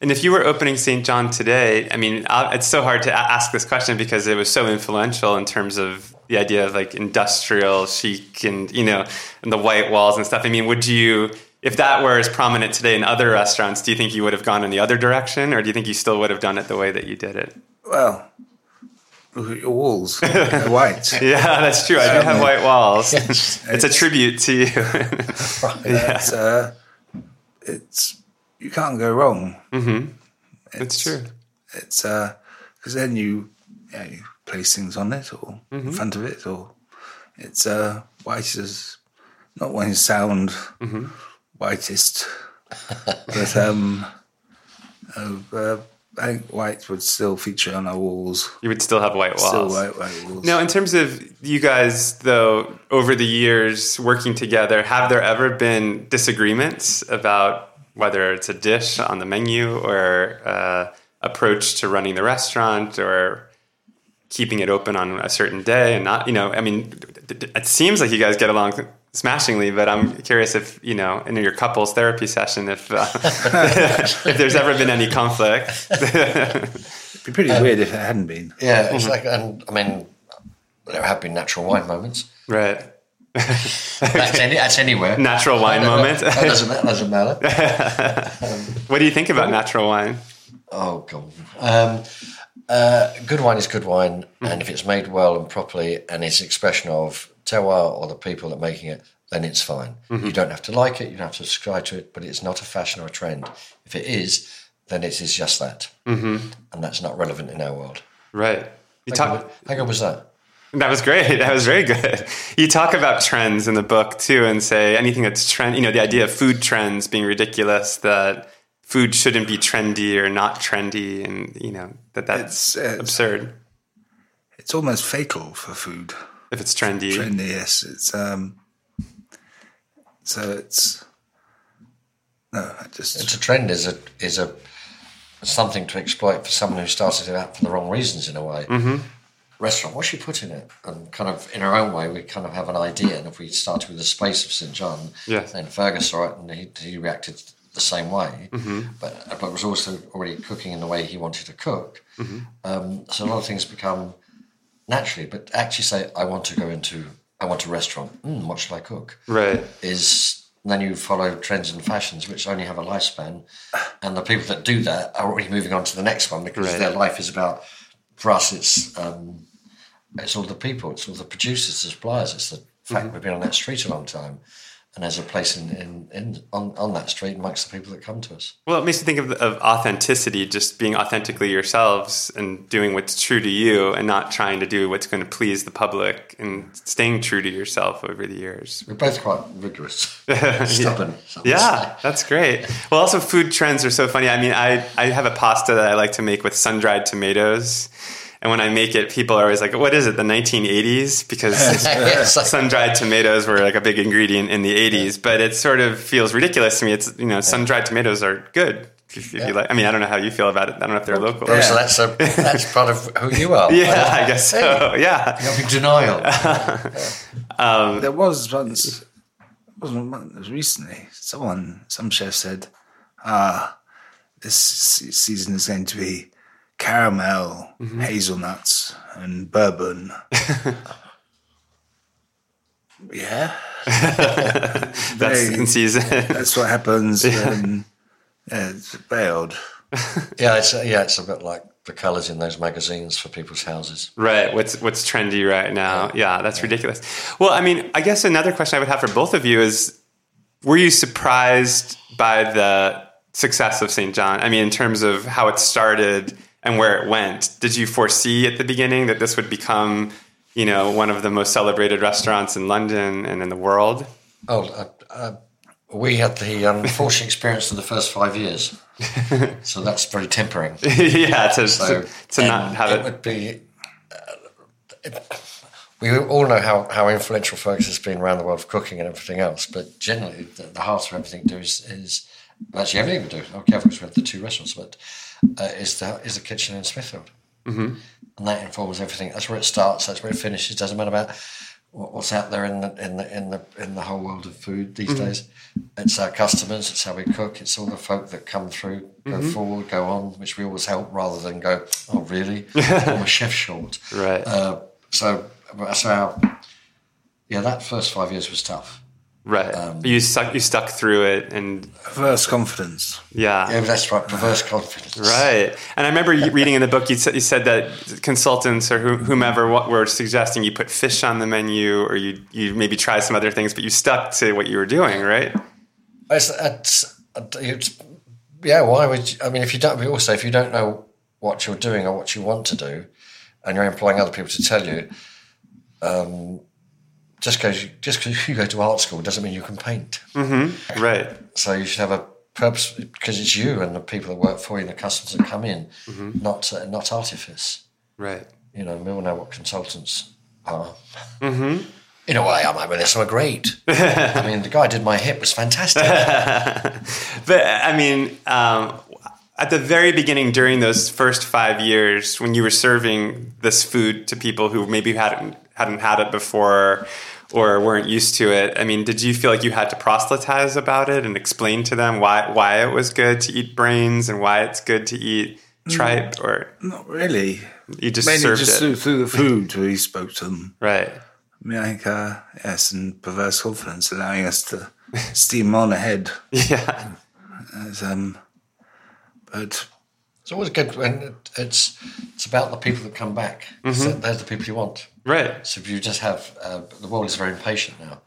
Speaker 1: And if you were opening St. John today, I mean, uh, it's so hard to ask this question because it was so influential in terms of the idea of like industrial chic and you know and the white walls and stuff. I mean, would you if that were as prominent today in other restaurants, do you think you would have gone in the other direction, or do you think you still would have done it the way that you did it?
Speaker 3: Well, walls. [laughs] White.
Speaker 1: Yeah, that's true. I do have white walls.
Speaker 4: Yes.
Speaker 1: It's a tribute to you. [laughs]
Speaker 3: It's, [laughs] uh, it's you can't go wrong.
Speaker 1: It's true.
Speaker 3: It's because then you, yeah, you place things on it or in front of it, or it's uh, white as not to sound whitest, but um, uh, uh, I think white would still feature on our walls.
Speaker 1: You would still have white walls.
Speaker 3: Still white, white walls.
Speaker 1: Now, in terms of you guys, though, over the years working together, have there ever been disagreements about whether it's a dish on the menu or uh, approach to running the restaurant or keeping it open on a certain day and not, you know, I mean, d- d- it seems like you guys get along smashingly, but I'm curious if, you know, in your couples therapy session, if, uh, [laughs] if there's ever been any conflict. [laughs]
Speaker 3: It'd be pretty weird if it hadn't been.
Speaker 4: Yeah, it's like, and I mean, there have been natural wine moments.
Speaker 1: right.
Speaker 4: That's, any, that's anywhere.
Speaker 1: Natural wine moment.
Speaker 4: That doesn't, that doesn't matter. [laughs]
Speaker 1: What do you think about natural wine?
Speaker 4: Oh god. Um, uh, good wine is good wine, and if it's made well and properly, and it's expression of terroir or the people that are making it, then it's fine. You don't have to like it, you don't have to subscribe to it, but it's not a fashion or a trend. If it is, then it is just that, mm-hmm. and that's not relevant in our world.
Speaker 1: Right. You
Speaker 4: How
Speaker 1: talk.
Speaker 4: good, how good was that?
Speaker 1: That was great. [laughs] That was very good. You talk about trends in the book too, and say anything that's trend. You know, the idea of food trends being ridiculous. That food shouldn't be trendy or not trendy, and you know that that's
Speaker 3: It's, uh,
Speaker 1: absurd
Speaker 3: It's almost fatal for food.
Speaker 1: if it's trendy.
Speaker 3: Trendy, yes. It's um. So it's no, I just
Speaker 4: It's a trend is a is a something to exploit for someone who started it out for the wrong reasons in a way. Mm-hmm. Restaurant, what she put in it? And kind of in her own way, we kind of have an idea. And if we started with the space of St John,
Speaker 1: Yes.
Speaker 4: then Fergus saw it and he, he reacted the same way, but but was also already cooking in the way he wanted to cook. Um, so a lot of things become naturally. But actually, say I want to go into I want a restaurant. Mm, what should I cook?
Speaker 1: Right.
Speaker 4: is then you follow trends and fashions which only have a lifespan and the people that do that are already moving on to the next one because
Speaker 1: Right.
Speaker 4: their life is about for us it's um, it's all the people it's all the producers the suppliers. It's the fact we've been on that street a long time and there's a place in, in, in on, on that street amongst the people that come to us
Speaker 1: Well, it makes me think of, of authenticity, just being authentically yourselves and doing what's true to you, and not trying to do what's going to please the public, and staying true to yourself over the years.
Speaker 4: we're both quite rigorous [laughs] stubborn would
Speaker 1: Yeah, that's great. Well, also food trends are so funny. I mean, I I have a pasta that I like to make with sun dried tomatoes, and when I make it, people are always like, "What is it? The 1980s?" Because [laughs] [laughs] sun dried tomatoes were like a big ingredient in the 80s. But it sort of feels ridiculous to me. It's you know, sun dried tomatoes are good. If, if you like, I mean, I don't know how you feel about it. I don't know if they're local.
Speaker 4: so that's a, that's [laughs] part of who you are
Speaker 1: Yeah, I guess so. Yeah.
Speaker 4: you're in denial
Speaker 3: there was once wasn't one- was recently someone some chef said ah this season is going to be caramel mm-hmm. hazelnuts and bourbon [laughs] yeah
Speaker 1: That's
Speaker 3: Very-
Speaker 1: in season.
Speaker 3: that's what happens when yeah, it's bailed [laughs]
Speaker 4: Yeah, it's yeah, it's a bit like the colours in those magazines for people's houses.
Speaker 1: Right. What's what's trendy right now? Yeah, that's ridiculous. Well, I mean, I guess another question I would have for both of you is were you surprised by the success of St. John? I mean, in terms of how it started and where it went. Did you foresee at the beginning that this would become, you know, one of the most celebrated restaurants in London and in the world?
Speaker 4: Oh, uh, uh, we had the unfortunate [laughs] experience of the first five years, [laughs] so that's very tempering. [laughs]
Speaker 1: yeah, to,
Speaker 4: So
Speaker 1: to, to not have
Speaker 4: it
Speaker 1: it.
Speaker 4: would be. Uh, it, we all know how, how influential Fergus has been around the world for cooking and everything else, but generally the, the heart of everything we do is, is actually everything we do. Okay, of course we have the two restaurants, but uh, is the is the kitchen in Smithfield, mm-hmm. and that informs everything. That's where it starts. That's where it finishes. Doesn't matter about what's out there in the in the in the in the whole world of food these days. It's our customers. It's how we cook. It's all the folk that come through, go forward, go on, which we always help rather than go. Oh, really? [laughs] I'm a chef short.
Speaker 1: Right.
Speaker 4: Uh, so so our, yeah, that first five years was tough.
Speaker 1: Right.
Speaker 4: Um,
Speaker 1: you stuck you stuck through it and
Speaker 3: First confidence.
Speaker 1: yeah.
Speaker 4: Yeah, that's right. Perverse confidence.
Speaker 1: Right. And I remember reading in the book, you said, you said that consultants or who- whomever what were suggesting you put fish on the menu or you, you maybe try some other things, but you stuck to what you were doing, right?
Speaker 4: It's, it's, it's, yeah, why would you, I mean, if you don't, also, if you don't know what you're doing or what you want to do, and you're employing other people to tell you, um, just because you, just because you go to art school doesn't mean you can paint.
Speaker 1: Right.
Speaker 4: So you should have a purpose because it's you and the people that work for you and the customers that come in, not uh, not artifice.
Speaker 1: Right.
Speaker 4: You know, we all know what consultants are. Mm-hmm. In a way, I might mean, some are great. I mean, the guy who did my hip was fantastic. [laughs]
Speaker 1: But I mean, um, at the very beginning, during those first five years, when you were serving this food to people who maybe hadn't hadn't had it before or weren't used to it, I mean, did you feel like you had to proselytize about it and explain to them why why it was good to eat brains and why it's good to eat tripe, or
Speaker 3: Not really.
Speaker 1: you just
Speaker 3: Mainly
Speaker 1: served
Speaker 3: just
Speaker 1: it?
Speaker 3: through, through the food we spoke to them.
Speaker 1: Right.
Speaker 3: I mean, I think, uh, yes, and perverse confidence allowing us to [laughs] steam on ahead.
Speaker 1: Yeah.
Speaker 3: As, um, but
Speaker 4: It's always good when it- it's it's about the people that come back. So they're the people you want.
Speaker 1: Right.
Speaker 4: So if you just have uh, the world is very impatient now,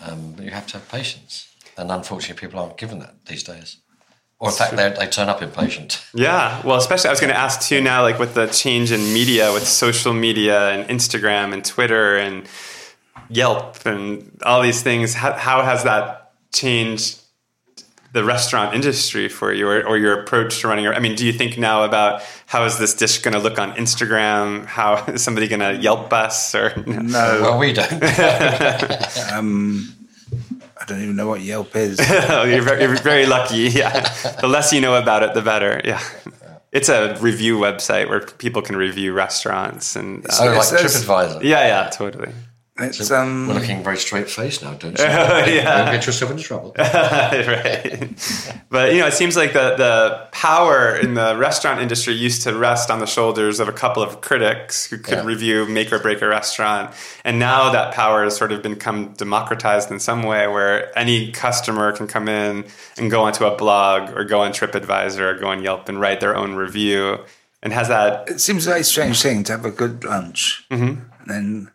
Speaker 4: um, but you have to have patience, and unfortunately, people aren't given that these days. Or in fact, they they turn up impatient.
Speaker 1: Yeah, well, especially I was going to ask too now, like with the change in media, with social media and Instagram and Twitter and Yelp and all these things, how, how has that changed the restaurant industry for you or, or your approach to running? I mean, do you think now about how is this dish going to look on Instagram? How [laughs] is somebody going to Yelp us or [laughs]
Speaker 3: no,
Speaker 4: Well, we don't. [laughs]
Speaker 3: I don't even know what Yelp is.
Speaker 1: Oh, you're, very, you're very lucky. Yeah. The less you know about it, the better. Yeah. It's a review website where people can review restaurants and. uh,
Speaker 4: oh, like TripAdvisor.
Speaker 1: yeah, yeah, totally.
Speaker 3: It's
Speaker 4: We're
Speaker 3: um,
Speaker 4: looking very straight faced now, don't [laughs] you?
Speaker 1: yeah.
Speaker 4: Don't get yourself into trouble. [laughs]
Speaker 1: right. But you know, it seems like the the power in the restaurant industry used to rest on the shoulders of a couple of critics who could
Speaker 4: Yeah.
Speaker 1: review make or break a restaurant, and now that power has sort of become democratized in some way, where any customer can come in and go onto a blog or go on TripAdvisor or go on Yelp and write their own review. And has that
Speaker 3: it seems a very strange thing to have a good lunch and then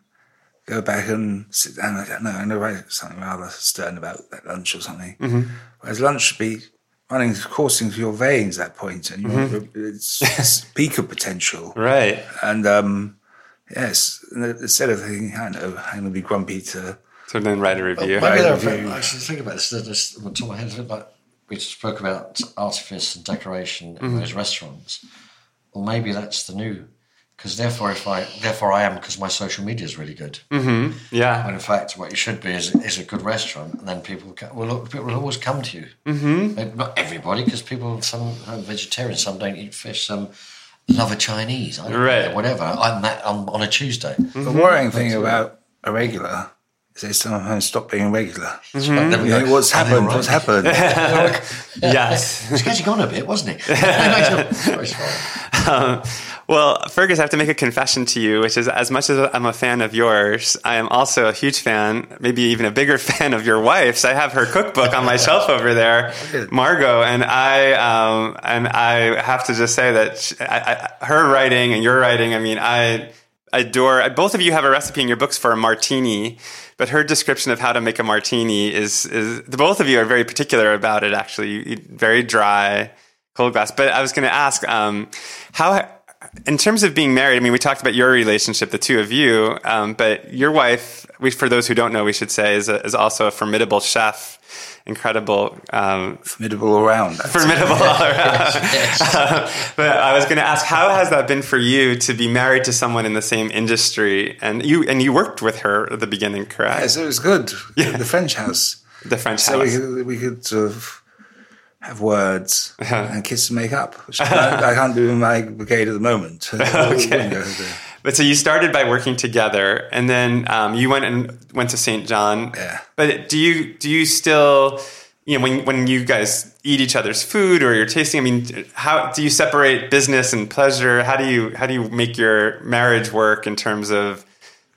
Speaker 3: go back and sit down. I don't know. I know write something rather stern about that lunch or something. Mm-hmm. Whereas lunch should be running, coursing through your veins at that point, and you mm-hmm. want it's, it's [laughs] peak of potential.
Speaker 1: right?
Speaker 3: And um, yes, instead of thinking, I know, I'm going to be grumpy to.
Speaker 1: So then write a review.
Speaker 4: Maybe there
Speaker 3: review.
Speaker 4: are, I should think about this. There's, there's, on top of my head, it's a bit like we spoke about artifice and decoration in mm-hmm. those restaurants. Well, maybe that's the new. Because therefore, if I therefore I am because my social media is really good.
Speaker 1: yeah.
Speaker 4: When in fact, what you should be is, is a good restaurant, and then people ca- will look, people will always come to you. Mm-hmm. Not everybody, because people some are vegetarian, some don't eat fish, some love a Chinese, I don't
Speaker 1: Right.
Speaker 4: know, whatever. I'm that on, on a Tuesday.
Speaker 3: The worrying thing about a regular is they sometimes stop being regular.
Speaker 4: But then we
Speaker 3: You know, what's
Speaker 4: "Oh,
Speaker 3: happened?
Speaker 4: right."
Speaker 3: What's happened? [laughs] [laughs]
Speaker 1: yes.
Speaker 4: He's actually gone a bit, wasn't he? [laughs] Sorry, sorry.
Speaker 1: Um, well, Fergus, I have to make a confession to you, which is as much as I'm a fan of yours, I am also a huge fan, maybe even a bigger [laughs] fan of your wife's. I have her cookbook on my [laughs] shelf over there, Margot, and I um, and I have to just say that sh I, I, her writing and your writing. I mean, I adore. Both of you have a recipe in your books for a martini, but her description of how to make a martini is is the both of you are very particular about it. Actually, you eat very dry cold glass. But I was going to ask, um, how, in terms of being married, I mean, we talked about your relationship, the two of you, um, but your wife, we, for those who don't know, we should say, is, a, is also a formidable chef, incredible, um,
Speaker 3: Formidable all round. that's it.
Speaker 1: formidable all [laughs] around. [laughs] but I was going to ask, how has that been for you to be married to someone in the same industry? And you, and you worked with her at the beginning, correct?
Speaker 3: Yes, it was good. The French house.
Speaker 1: The French
Speaker 3: So we
Speaker 1: house.
Speaker 3: could, we could sort of have words [laughs] and kiss and make up, which I can't, I can't do in my brigade at the moment. [laughs] [laughs] okay.
Speaker 1: But so you started by working together, and then um, you went and went to St. John.
Speaker 3: Yeah.
Speaker 1: But do you do you still, you know, when when you guys eat each other's food or you're tasting? I mean, how do you separate business and pleasure? How do you how do you make your marriage work in terms of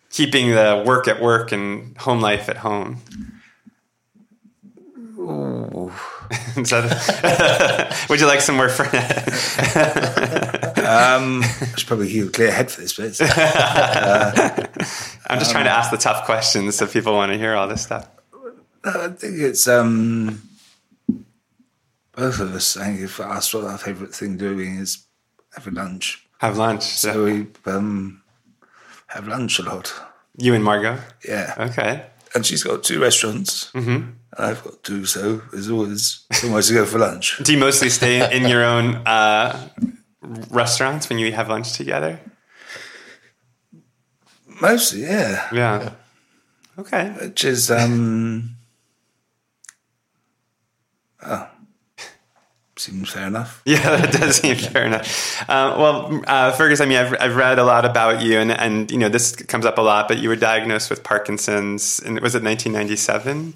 Speaker 1: keeping the work at work and home life at home? [laughs] That- [laughs] would you like some more for
Speaker 3: Um, I should probably keep a clear head for this bit. [laughs]
Speaker 1: I'm just trying to ask the tough questions so people want to hear all this stuff.
Speaker 3: I think it's um, both of us. I think if I asked what our favourite thing doing is having lunch,
Speaker 1: Have lunch.
Speaker 3: so
Speaker 1: So
Speaker 3: we um, have lunch a lot.
Speaker 1: you and Margot.
Speaker 3: Yeah,
Speaker 1: Okay.
Speaker 3: and she's got two restaurants, mm-hmm. I've got two. So there's always somewhere to go for lunch. [laughs]
Speaker 1: Do you mostly stay in your own uh, restaurants when you have lunch together?
Speaker 3: Mostly, yeah.
Speaker 1: Yeah. Okay.
Speaker 3: Which is um, oh, seems fair enough. [laughs]
Speaker 1: Yeah, that does seem fair enough. Uh, well, uh, Fergus, I mean, I've, I've read a lot about you, and, and you know this comes up a lot. But you were diagnosed with Parkinson's, and was it 1997?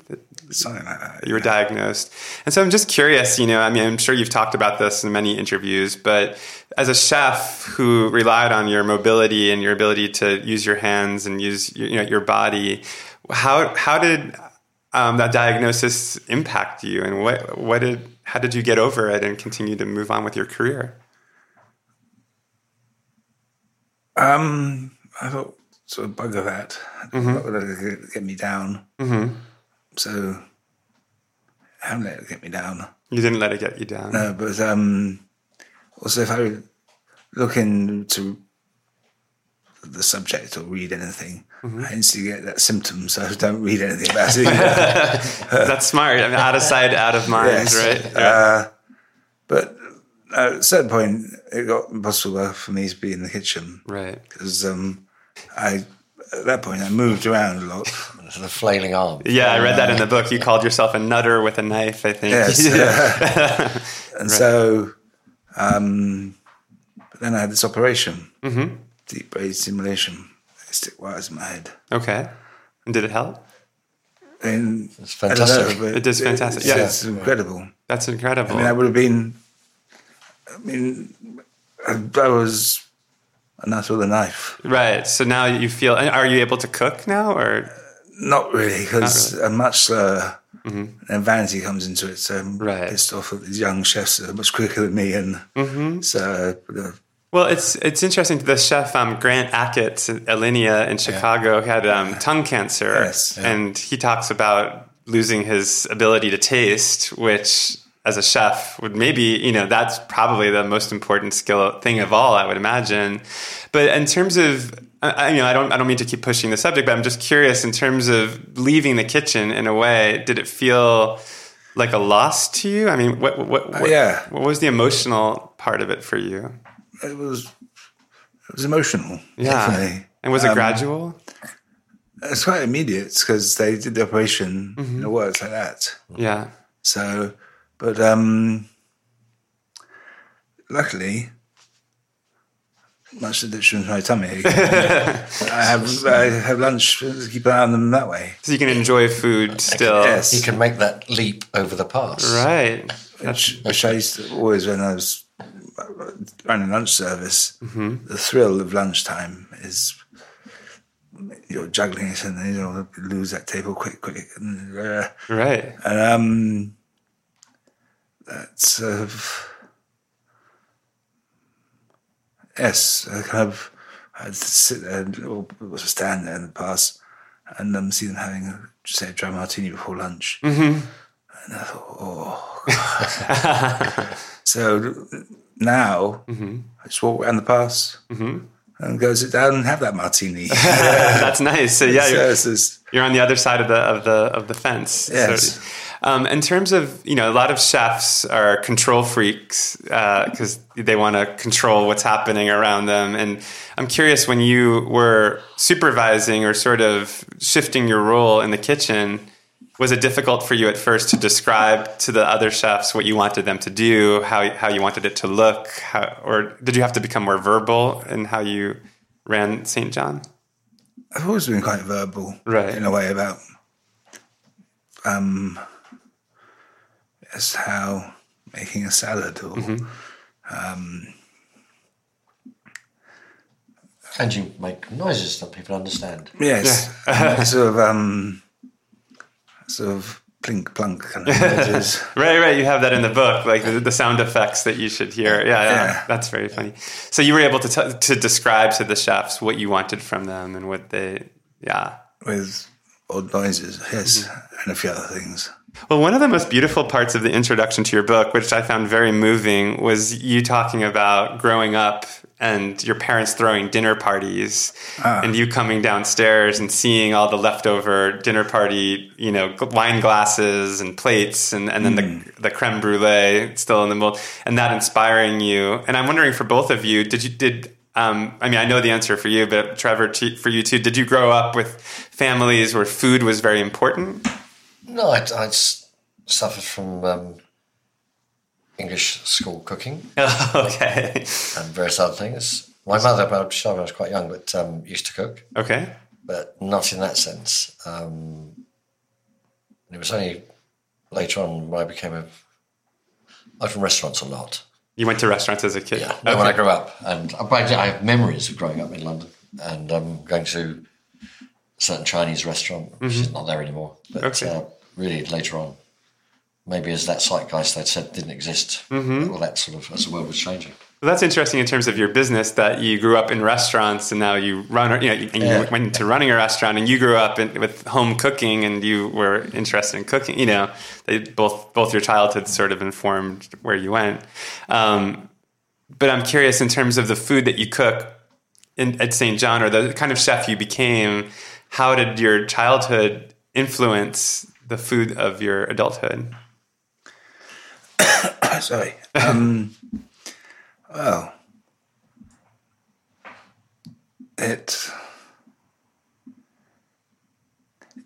Speaker 3: Something like that.
Speaker 1: you were diagnosed. And so I'm just curious, you know, I mean, I'm sure you've talked about this in many interviews, but as a chef who relied on your mobility and your ability to use your hands and use your, you know, your body, how, how did um, that diagnosis impact you and what, what did, how did you get over it and continue to move on with your career?
Speaker 3: Um, I thought sort of bugger that. That would get- get me down. Mm-hmm. So I haven't let it get me down.
Speaker 1: You didn't let it get you down.
Speaker 3: No, but um, also if I look into the subject or read anything, I instantly get that symptom. So I don't read anything about it. [laughs] [laughs]
Speaker 1: That's smart. I mean, out of sight, out of mind,
Speaker 3: Yes.
Speaker 1: right? Yeah.
Speaker 3: Uh, but at a certain point, it got impossible for me to be in the kitchen
Speaker 1: right.
Speaker 3: because um, I at that point I moved around a lot.
Speaker 4: The flailing arm.
Speaker 1: Yeah, I read that in the book. You called yourself a nutter with a knife, I think.
Speaker 3: Yes. [laughs] and so, um, but then I had this operation,
Speaker 1: Mm-hmm.
Speaker 3: deep brain stimulation. They stick wires in my head.
Speaker 1: Okay. And did it help?
Speaker 3: And
Speaker 4: It's
Speaker 3: I don't know,
Speaker 4: fantastic.
Speaker 3: but
Speaker 1: It is fantastic,
Speaker 3: It's,
Speaker 1: yeah.
Speaker 3: it's incredible.
Speaker 1: That's incredible.
Speaker 3: I mean, I would have been. I mean, I, I was a nut with a knife.
Speaker 1: right. So now you feel. Are you able to cook now, or
Speaker 3: Not really, because I'm much slower. And vanity comes into it. So I'm
Speaker 1: Mm-hmm. Right.
Speaker 3: pissed off that these young chefs are much quicker than me. And
Speaker 1: Mm-hmm.
Speaker 3: so, uh,
Speaker 1: Well, it's it's interesting. The chef um, Grant Achatz at Alinea in Chicago had um, tongue cancer,
Speaker 3: Yes.
Speaker 1: and he talks about losing his ability to taste, which as a chef would maybe you know that's probably the most important skill thing of all, I would imagine. But in terms of I, you know, I don't I don't mean to keep pushing the subject, but I'm just curious in terms of leaving the kitchen. In a way, did it feel like a loss to you? I mean, what what, what,
Speaker 3: yeah.
Speaker 1: what was the emotional part of it for you?
Speaker 3: it was it was emotional.
Speaker 1: Yeah.
Speaker 3: Definitely.
Speaker 1: And was it
Speaker 3: Um,
Speaker 1: gradual?
Speaker 3: It's quite immediate because they did the operation
Speaker 1: Mm-hmm.
Speaker 3: and it works like that.
Speaker 1: Yeah.
Speaker 3: So, but um, luckily, much to the detriment of my tummy, I have I have lunch to keep an eye on them that way.
Speaker 1: So you can enjoy food still.
Speaker 3: Yes.
Speaker 4: you can make that leap over the pass.
Speaker 1: Right.
Speaker 3: Which, which I used to always when I was running lunch service. The thrill of lunchtime is you're juggling it and then you know lose that table quick, quick, and, uh,
Speaker 1: Right.
Speaker 3: and um, that's uh, yes, I kind of I'd sit there and, or stand there in the past and um, see them having a, say a dry martini before lunch, mm-hmm. and I thought, oh. [laughs] so now I just walk around the pass and go sit down and have that martini. [laughs] [laughs]
Speaker 1: That's nice. So yeah, you're,
Speaker 3: it's
Speaker 1: you're on the other side of the of the of the fence.
Speaker 3: Yes.
Speaker 1: So, um, in terms of you know, a lot of chefs are control freaks because they want to control what's happening around them. And I'm curious when you were supervising or sort of shifting your role in the kitchen. Was it difficult for you at first to describe to the other chefs what you wanted them to do, how how you wanted it to look, how, or did you have to become more verbal in how you ran St. John?
Speaker 3: I've always been quite verbal,
Speaker 1: Right.
Speaker 3: in a way about um, as how making a salad or
Speaker 1: Mm-hmm.
Speaker 3: um,
Speaker 4: And you make noises that people understand.
Speaker 3: Yes, and [laughs] sort of um, sort of plink plunk kind of [laughs] noises.
Speaker 1: Right, right. You have that in the book, like the, the sound effects that you should hear. Yeah, yeah,
Speaker 3: Yeah.
Speaker 1: That's very funny. So you were able to t- to describe to the chefs what you wanted from them and what they, yeah.
Speaker 3: with odd noises, yes, mm-hmm. and a few other things.
Speaker 1: Well, one of the most beautiful parts of the introduction to your book, which I found very moving, was you talking about growing up and your parents throwing dinner parties ah. and you coming downstairs and seeing all the leftover dinner party, you know, wine glasses and plates and, and then the, hmm. the creme brulee still in the mold and that inspiring you. And I'm wondering for both of you, did you, did, um, I mean, I know the answer for you, but Trevor, to, for you too, did you grow up with families where food was very important?
Speaker 4: No, I suffered from um, English school cooking [laughs]
Speaker 1: okay.
Speaker 4: and various other things. My mother, well, she I was quite young, but um, used to cook,
Speaker 1: Okay.
Speaker 4: but not in that sense. Um, it was only later on when I became a. I was in restaurants a lot.
Speaker 1: You went to restaurants as a kid.
Speaker 4: Yeah, no, when I grew up, and I I have memories of growing up in London and um, going to a certain Chinese restaurant, which is not there anymore. But
Speaker 1: Okay.
Speaker 4: uh, really later on, maybe as that zeitgeist they'd said didn't exist, or that sort of as the world was changing.
Speaker 1: Well, that's interesting in terms of your business that you grew up in restaurants and now you run, you know, and you
Speaker 4: Yeah.
Speaker 1: went into running a restaurant and you grew up in, with home cooking and you were interested in cooking. You know, they both both your childhoods sort of informed where you went. Um, but I'm curious in terms of the food that you cook in, at St. John or the kind of chef you became. How did your childhood influence the food of your adulthood? [coughs]
Speaker 3: Sorry. Um, well, it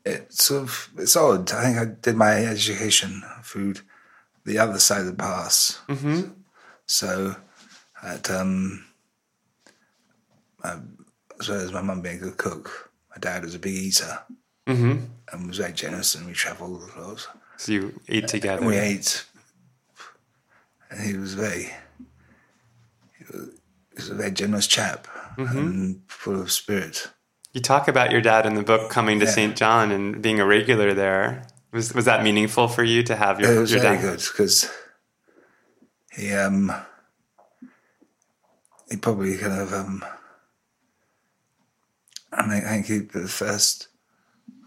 Speaker 3: it's sort of it's odd. I think I did my education food the other side of the pass. Mm-hmm. So, at um, um, as well as my mum being a good cook, my dad was a big eater
Speaker 1: Mm-hmm.
Speaker 3: and was very generous, and we travelled a lot.
Speaker 1: So you ate together.
Speaker 3: And we ate, and he was very, he was a very generous chap and full of spirit.
Speaker 1: You talk about your dad in the book coming to
Speaker 3: Yeah.
Speaker 1: St. John and being a regular there. Was was that meaningful for you to have your, dad?
Speaker 3: It was
Speaker 1: your
Speaker 3: very
Speaker 1: dad?
Speaker 3: good because he um he probably kind of um I think I think he the first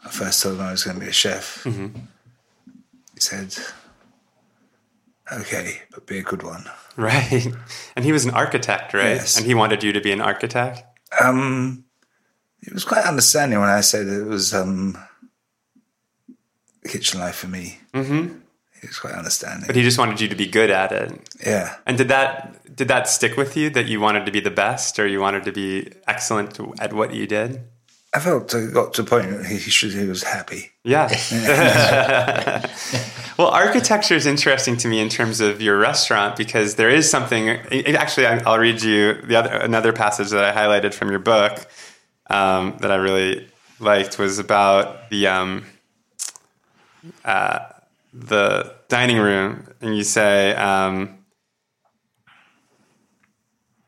Speaker 3: I first told him I was going to be a chef. He said, "Okay, but be a good one." [laughs]
Speaker 1: Right. And he was an architect, right?
Speaker 3: Yes.
Speaker 1: And he wanted you to be an architect.
Speaker 3: Um, he was quite understanding when I said it was um, kitchen life for me. Mm-hmm. He was quite understanding.
Speaker 1: But he just wanted you to be good at it.
Speaker 3: yeah,
Speaker 1: And did that did that stick with you that you wanted to be the best or you wanted to be excellent at what you did?
Speaker 3: I felt it got to a point he should he was happy.
Speaker 1: Yeah. [laughs] well, architecture is interesting to me in terms of your restaurant because there is something. Actually, I'll read you the other another passage that I highlighted from your book um, that I really liked was about the um, uh, the dining room, and you say. Um,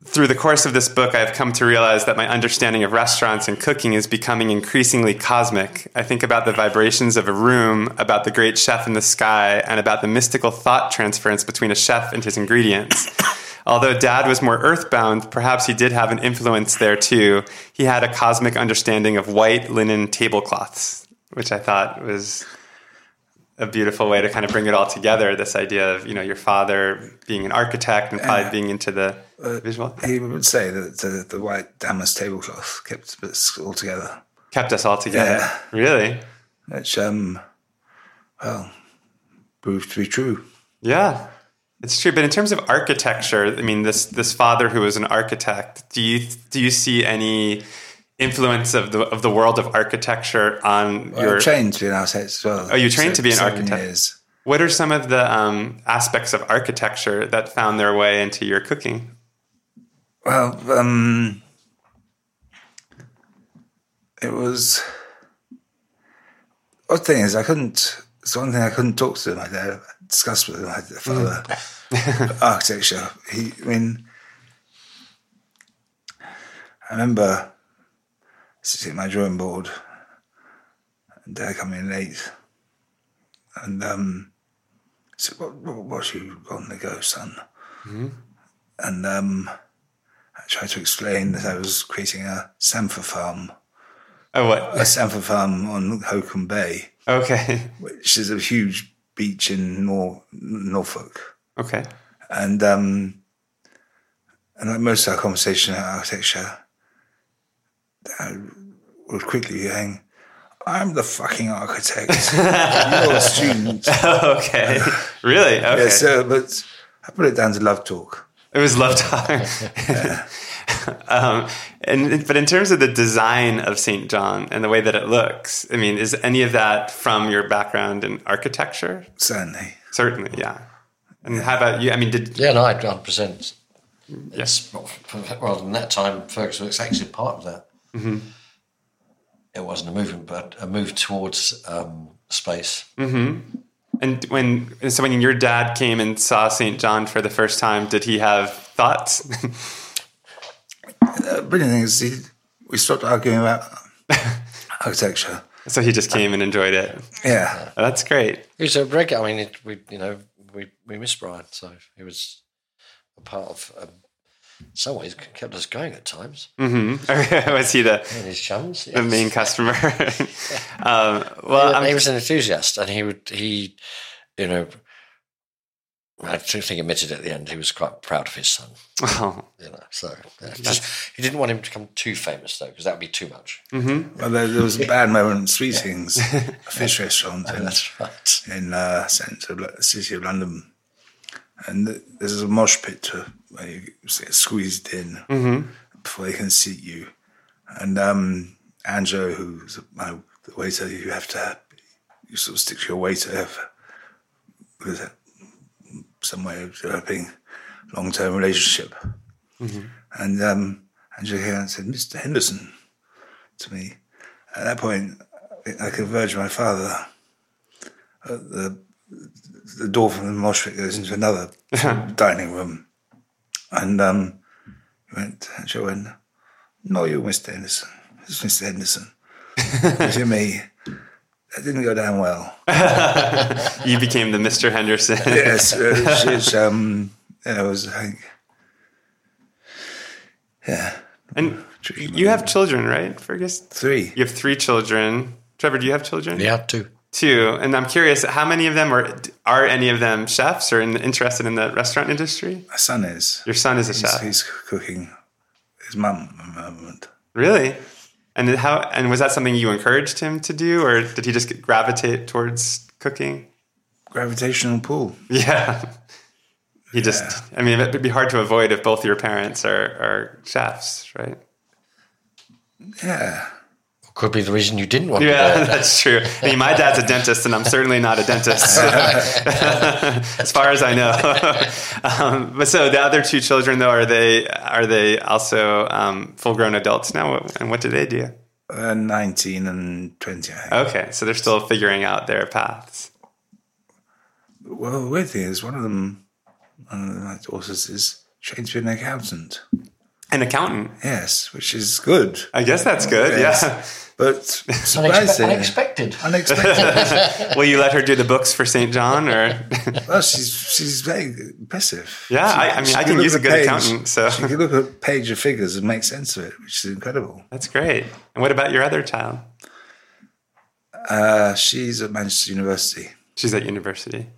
Speaker 1: through the course of this book, I've come to realize that my understanding of restaurants and cooking is becoming increasingly cosmic. I think about the vibrations of a room, about the great chef in the sky, and about the mystical thought transference between a chef and his ingredients. [coughs] Although Dad was more earthbound, perhaps he did have an influence there too. He had a cosmic understanding of white linen tablecloths, which I thought was a beautiful way to kind of bring it all together. This idea of you know your father being an architect and probably being into the visual
Speaker 3: He would say that the, the white damask tablecloth kept us all together,
Speaker 1: kept us all together.
Speaker 3: Yeah.
Speaker 1: Really?
Speaker 3: which um, well, proved to be true.
Speaker 1: Yeah, it's true. But in terms of architecture, I mean, this this father who was an architect, do you do you see any influence of the of the world of architecture on
Speaker 3: Well,
Speaker 1: your?
Speaker 3: I trained to be an architect as well.
Speaker 1: Oh, you trained to be an architect.
Speaker 3: Years.
Speaker 1: What are some of the um, aspects of architecture that found their way into your cooking?
Speaker 3: Well, um, it was. Odd thing is, I couldn't. It's one thing I couldn't talk to my dad, discuss with my father [laughs] architecture. He, I mean, I remember sitting at my drawing board and Dad coming in late. And um, I said, what, what, what you on the go, son? And um, I tried to explain that I was creating a samphire farm,
Speaker 1: Oh, what?
Speaker 3: a
Speaker 1: what?
Speaker 3: samphire farm on Holkham Bay,
Speaker 1: Okay. [laughs]
Speaker 3: which is a huge beach in Nor- Norfolk.
Speaker 1: Okay.
Speaker 3: And um, and like most of our conversation about architecture, I would quickly be going, I'm the fucking architect. [laughs] You're a student. [laughs]
Speaker 1: okay. Really? [laughs] Okay.
Speaker 3: Yeah, so, but I put it down to love talk.
Speaker 1: It was love talk. yeah. um, and but in terms of the design of St. John and the way that it looks, I mean, is any of that from your background in architecture?
Speaker 3: Certainly.
Speaker 1: Certainly, yeah. And how about you? I mean, did
Speaker 4: Yeah, no, I'd 100%.
Speaker 1: yes?
Speaker 4: It's, well, in that time, Ferguson was actually part of that.
Speaker 1: Mm-hmm.
Speaker 4: It wasn't a movement, but a move towards um, space.
Speaker 1: And when so when your dad came and saw St. John for the first time, did he have thoughts?
Speaker 3: The brilliant thing is he, we stopped arguing about [laughs] architecture.
Speaker 1: so he just came and enjoyed it.
Speaker 3: Yeah.
Speaker 1: Oh, that's great.
Speaker 4: He was a regular. I mean, it, we, you know, we, we miss Brian, so he was a part of, in some ways, kept us going at times.
Speaker 1: Mm-hmm. [laughs] Was he the,
Speaker 4: And his chums.
Speaker 1: the
Speaker 4: yes.
Speaker 1: main customer? um, [laughs] [laughs] well,
Speaker 4: he,
Speaker 1: I'm,
Speaker 4: he was an enthusiast, and he would he, you know, I do think he admitted at the end he was quite proud of his son.
Speaker 1: oh,
Speaker 4: You know, so yeah, just he didn't want him to become too famous though, because that would be too much.
Speaker 3: Well, there, there was a bad moment in Sweetings, a fish restaurant in,
Speaker 4: That's right.
Speaker 3: in uh, centre of the city of London. And th- there's a mosh pit to, where you get squeezed in before they can seat you. And um, Angelo, who's my the waiter, you have to you sort of stick to your waiter with some way of developing long term relationship. And um, Angelo came out and said, "Mr. Henderson," to me. At that point, I could verge my father. Uh, the the door from the mosh pit goes into another [laughs] dining room, and um, he went. Joe went, "No, you, Mister Henderson. It's Mister Henderson." [laughs] to me, that didn't go down well. [laughs]
Speaker 1: you became the Mr. Henderson.
Speaker 3: yes, uh, she's, um, yeah, it was. I think, yeah,
Speaker 1: And you have children, right, Fergus?
Speaker 3: three.
Speaker 1: You have three children. Trevor, do you have children?
Speaker 4: Yeah, too.
Speaker 1: Two. And I'm curious, how many of them are are any of them chefs or in, interested in the restaurant industry?
Speaker 3: My son is.
Speaker 1: Your son is a
Speaker 3: He's,
Speaker 1: chef.
Speaker 3: he's cooking his mum at the moment.
Speaker 1: Really? And how? And was that something you encouraged him to do, or did he just gravitate towards cooking?
Speaker 3: Gravitational pull. [laughs]
Speaker 1: Yeah. He just. I mean, it'd be hard to avoid if both your parents are are chefs, right?
Speaker 3: Yeah.
Speaker 4: Could be the reason you didn't want
Speaker 1: Yeah,
Speaker 4: to do it.
Speaker 1: that's true. I mean, my dad's a dentist, and I'm certainly not a dentist, [laughs] [laughs] as far as I know. [laughs] um, but so the other two children, though, are they are they also um, full grown adults now? And what do they do?
Speaker 3: Uh, 19 and 20,
Speaker 1: Okay, so they're still figuring out their paths.
Speaker 3: Well, the weird thing is, one of them, one of my daughters, is trained to be an accountant.
Speaker 1: An accountant,
Speaker 3: Yes, which is good.
Speaker 1: I guess that's good.
Speaker 3: Yes.
Speaker 1: Yeah.
Speaker 3: But
Speaker 4: Unexpe-
Speaker 3: surprising.
Speaker 4: unexpected. [laughs]
Speaker 3: Unexpected. [laughs]
Speaker 1: Will you let her do the books for St. John, or? [laughs]
Speaker 3: well, she's she's very impressive.
Speaker 1: Yeah, I- I mean, I
Speaker 3: can
Speaker 1: can use a good
Speaker 3: page-
Speaker 1: accountant, so-
Speaker 3: she can look at a page of figures and make sense of it, which is incredible.
Speaker 1: That's great. And what about your other child?
Speaker 3: Uh, she's at Manchester University.
Speaker 1: She's at university.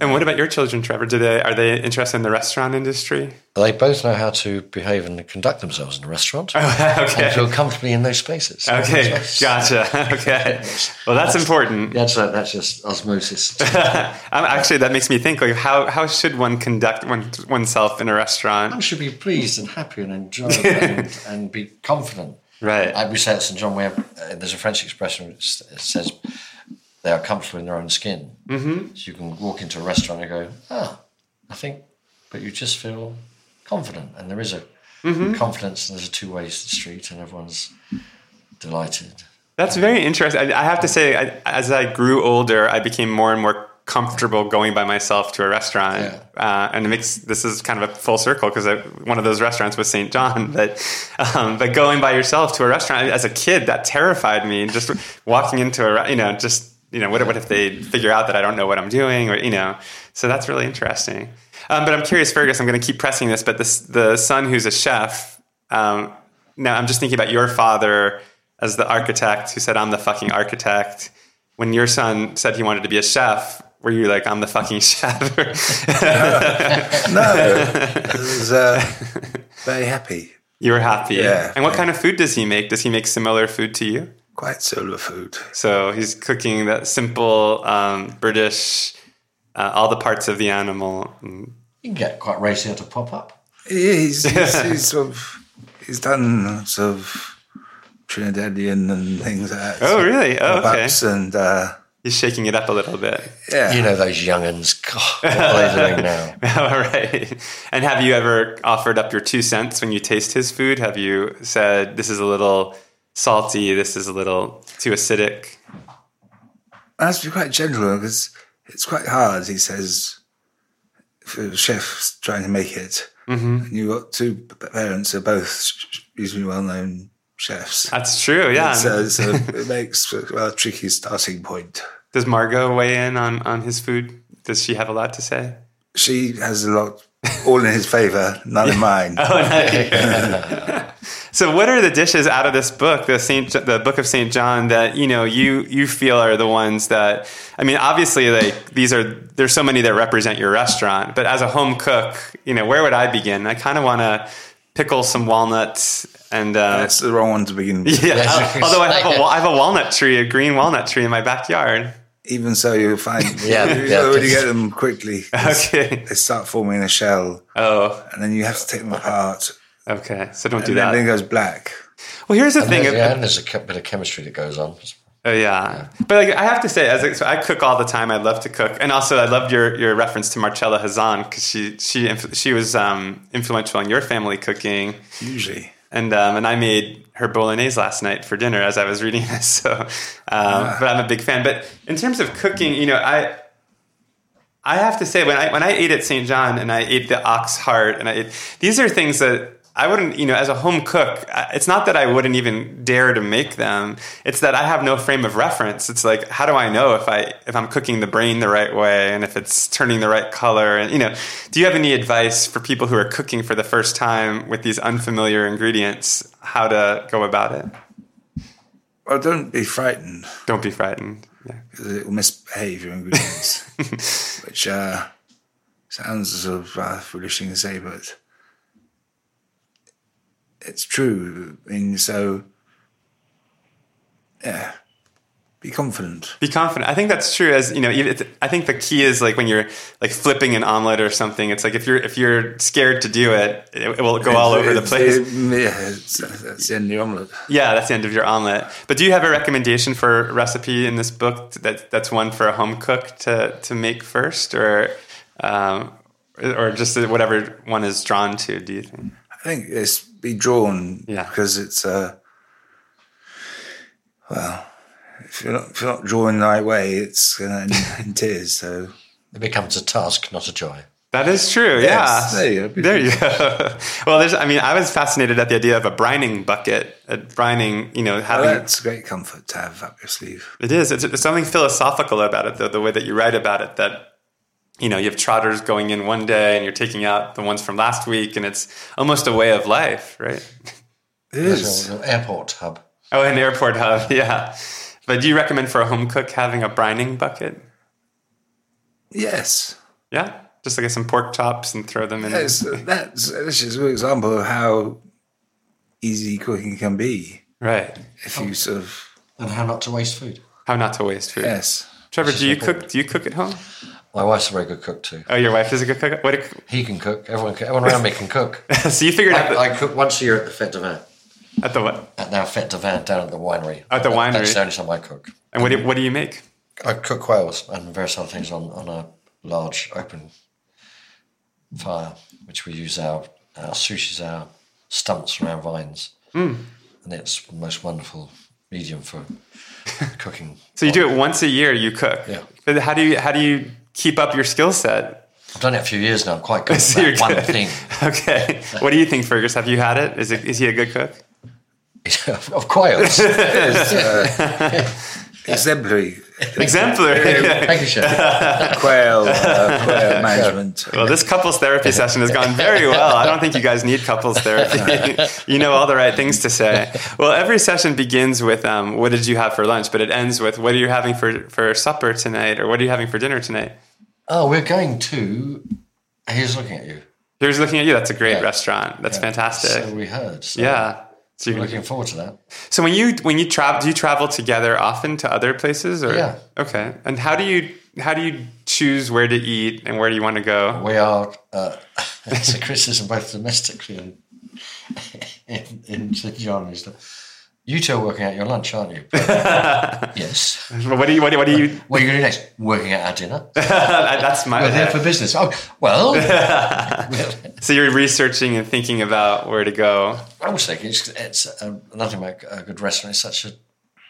Speaker 1: And what about your children, Trevor? Do they are they interested in the restaurant industry?
Speaker 4: They both know how to behave and conduct themselves in a restaurant [laughs] and
Speaker 1: okay.
Speaker 4: feel comfortably in those spaces.
Speaker 1: Okay, gotcha. [laughs] Okay, well, that's important.
Speaker 4: That's uh, that's just osmosis. [laughs]
Speaker 1: Actually, that makes me think: like, how how should one conduct one, oneself in a restaurant?
Speaker 4: One should be pleased and happy and enjoy and, and be confident.
Speaker 1: Right.
Speaker 4: I, we say at St John, we have, uh, there's a French expression which says they are comfortable in their own skin. Mm-hmm. So you can walk into a restaurant and go, ah, I think, but you just feel confident, and there is a confidence, and there's a two way street, and everyone's delighted.
Speaker 1: That's very interesting. I, I have to say, I, as I grew older, I became more and more comfortable going by myself to a restaurant.
Speaker 4: Yeah.
Speaker 1: Uh, and it makes this is kind of a full circle because one of those restaurants was St. John. [laughs] But um, but going by yourself to a restaurant as a kid that terrified me. Just walking into a you know just you know what, what if they figure out that I don't know what I'm doing or you know. So that's really interesting. Um, but I'm curious, Fergus. I'm going to keep pressing this. But this the son who's a chef. Um, now I'm just thinking about your father as the architect who said, "I'm the fucking architect." When your son said he wanted to be a chef, were you like, "I'm the fucking [laughs] chef"? [laughs]
Speaker 3: No, I was uh, [laughs] very happy.
Speaker 1: you were happy.
Speaker 3: Yeah.
Speaker 1: And what kind of food does he make? Does he make similar food to you?
Speaker 3: Quite similar food.
Speaker 1: So he's cooking that simple um, British, uh, all the parts of the animal.
Speaker 4: You can get quite racy to pop up.
Speaker 3: He's, he's, he's sort of he's done sort of Trinidadian and things like that.
Speaker 1: Oh, really? Oh, okay.
Speaker 3: And uh,
Speaker 1: He's shaking it up a little bit.
Speaker 3: yeah,
Speaker 4: You know those young'uns. God, what are they doing now? [laughs]
Speaker 1: All right. And have you ever offered up your two cents when you taste his food? Have you said, this is a little salty, this is a little too acidic?
Speaker 3: I have to be quite gentle because it's quite hard. He says, for chef's trying to make it,
Speaker 1: Mm-hmm.
Speaker 3: and you've got two parents who are both reasonably well-known chefs.
Speaker 1: That's true, yeah.
Speaker 3: So, so it makes a tricky starting point.
Speaker 1: Does Margot weigh in on, on his food? Does she have a lot to say?
Speaker 3: She has a lot, all in his favour, none in mine. [laughs]
Speaker 1: Oh, So, what are the dishes out of this book, the Saint, the Book of Saint John, that you know you you feel are the ones that? I mean, obviously, like these are there's so many that represent your restaurant, but as a home cook, you know, where would I begin? I kind of want to pickle some walnuts and. Uh,
Speaker 3: That's the wrong one to begin with. [laughs]
Speaker 1: yeah, although I have, a, wa- I have a walnut tree, a green walnut tree in my backyard.
Speaker 3: Even so, you'll [laughs] find
Speaker 4: Yeah,
Speaker 3: you
Speaker 4: yeah,
Speaker 3: already get them quickly.
Speaker 1: Okay.
Speaker 3: They start forming a shell,
Speaker 1: Oh,
Speaker 3: and then you have to take them apart,
Speaker 1: okay. So don't do that.
Speaker 3: and then, then it
Speaker 1: that.
Speaker 3: goes black.
Speaker 1: Well, here's the
Speaker 4: And
Speaker 1: thing.
Speaker 4: there's, yeah, and there's a bit of chemistry that goes on.
Speaker 1: Oh yeah. but like I have to say, as a, so I cook all the time. I love to cook, and also I loved your your reference to Marcella Hazan because she she she was um, influential in your family cooking,
Speaker 3: Usually,
Speaker 1: and um, and I made her bolognese last night for dinner as I was reading this. [laughs] So, um, but I'm a big fan. But in terms of cooking, you know, I I have to say when I when I ate at St. John and I ate the ox heart and I ate, these are things that I wouldn't, you know, as a home cook, it's not that I wouldn't even dare to make them. It's that I have no frame of reference. It's like, how do I know if I if I'm cooking the brain the right way and if it's turning the right color? And you know, do you have any advice for people who are cooking for the first time with these unfamiliar ingredients? How to go about it?
Speaker 3: well, don't be frightened
Speaker 1: Don't be frightened. Yeah.
Speaker 3: because it will misbehave your ingredients, [laughs] which uh, sounds sort of uh, foolish thing to say, but it's true. I mean, so yeah, be confident.
Speaker 1: Be confident. I think that's true. As you know, I think the key is like when you're like flipping an omelet or something. It's like if you're if you're scared to do it, it, will go all over the place.
Speaker 3: yeah, it's, that's the end of the omelette.
Speaker 1: Yeah, that's the end of your omelet. But do you have a recommendation for a recipe in this book that that's one for a home cook to to make first, or um, or just whatever one is drawn to? Do you think?
Speaker 3: I think it's be drawn
Speaker 1: Yeah.
Speaker 3: because it's uh well if you're not if you're not drawing the right way it's gonna end [laughs] in tears so
Speaker 4: It becomes a task, not a joy.
Speaker 1: That is true.
Speaker 3: Yes,
Speaker 1: yeah.
Speaker 3: there you go.
Speaker 1: There you go. [laughs] well, there's. I mean, I was fascinated at the idea of a brining bucket. A brining, you know,
Speaker 3: well,
Speaker 1: having
Speaker 3: that's a great comfort to have up your sleeve
Speaker 1: It is. It's, it's something philosophical about it, though, the way that you write about it. That you know, you have trotters going in one day, and you're taking out the ones from last week, and it's almost a way of life, right?
Speaker 3: It is.
Speaker 4: An airport hub.
Speaker 1: Oh, an airport hub, [laughs] yeah. But do you recommend for a home cook having a brining bucket?
Speaker 3: yes
Speaker 1: Yeah, just like some pork chops and throw them in.
Speaker 3: that's uh, that's this is a good example of how easy cooking can be
Speaker 1: Right.
Speaker 3: if you sort of
Speaker 4: And how not to waste food.
Speaker 1: How not to waste food.
Speaker 3: yes
Speaker 1: Trevor, do you cook? Do you cook at home?
Speaker 4: My wife's a very good cook too.
Speaker 1: Oh, your wife is a good cook. What? A,
Speaker 4: He can cook. Everyone, can, everyone around me can cook. [laughs]
Speaker 1: so you figured out
Speaker 4: I,
Speaker 1: the,
Speaker 4: I cook once a year at the Fête de Vin.
Speaker 1: at the what?
Speaker 4: At now Fête de Vin down at the winery.
Speaker 1: At the
Speaker 4: That- That's
Speaker 1: winery.
Speaker 4: the only time I cook.
Speaker 1: And what do, what do you make?
Speaker 4: I cook quails and various other things on, on a large open fire, which we use our, our souches, our stumps from our vines.
Speaker 1: Hmm.
Speaker 4: And it's the most wonderful medium for [laughs] cooking.
Speaker 1: So you do it once a year. You cook.
Speaker 4: Yeah.
Speaker 1: But how do you how do you keep up your skill set?
Speaker 4: I've done it a few years now. I'm quite good [laughs]
Speaker 1: So
Speaker 4: at
Speaker 1: you're
Speaker 4: one
Speaker 1: good.
Speaker 4: thing. [laughs]
Speaker 1: Okay. What do you think, Fergus? Have you had it? Is it is he a good cook? [laughs]
Speaker 4: of quails.
Speaker 3: Exemplary
Speaker 1: Exemplary.
Speaker 4: Thank you, chef.
Speaker 3: quail, uh, quail management.
Speaker 1: Well, this couples therapy session has gone very well. I don't think you guys need couples therapy. you know all the right things to say. Well, every session begins with um, "What did you have for lunch?" but it ends with "What are you having for for supper tonight?" or "What are you having for dinner tonight?"
Speaker 4: Oh, we're going to. He's looking at you.
Speaker 1: Here's looking at you. That's a great
Speaker 4: Yeah.
Speaker 1: restaurant. That's fantastic.
Speaker 4: So we heard. So
Speaker 1: yeah. So, you're
Speaker 4: looking forward to that.
Speaker 1: so when you when you travel, do you travel together often to other places? Or
Speaker 4: Yeah.
Speaker 1: Okay. And how do you how do you choose where to eat and where do you want to go?
Speaker 4: We are. Uh, it's a criticism both domestically and [laughs] in, in St John. Is that you two are working out your lunch, aren't you? [laughs] yes.
Speaker 1: What do you what do, what do you?
Speaker 4: What are you going to do next? Working out our dinner. [laughs]
Speaker 1: that's my.
Speaker 4: We're there for business. Oh, well. [laughs]
Speaker 1: So you're researching and thinking about where to go.
Speaker 4: I was thinking it's, it's um, nothing like a good restaurant. It's such a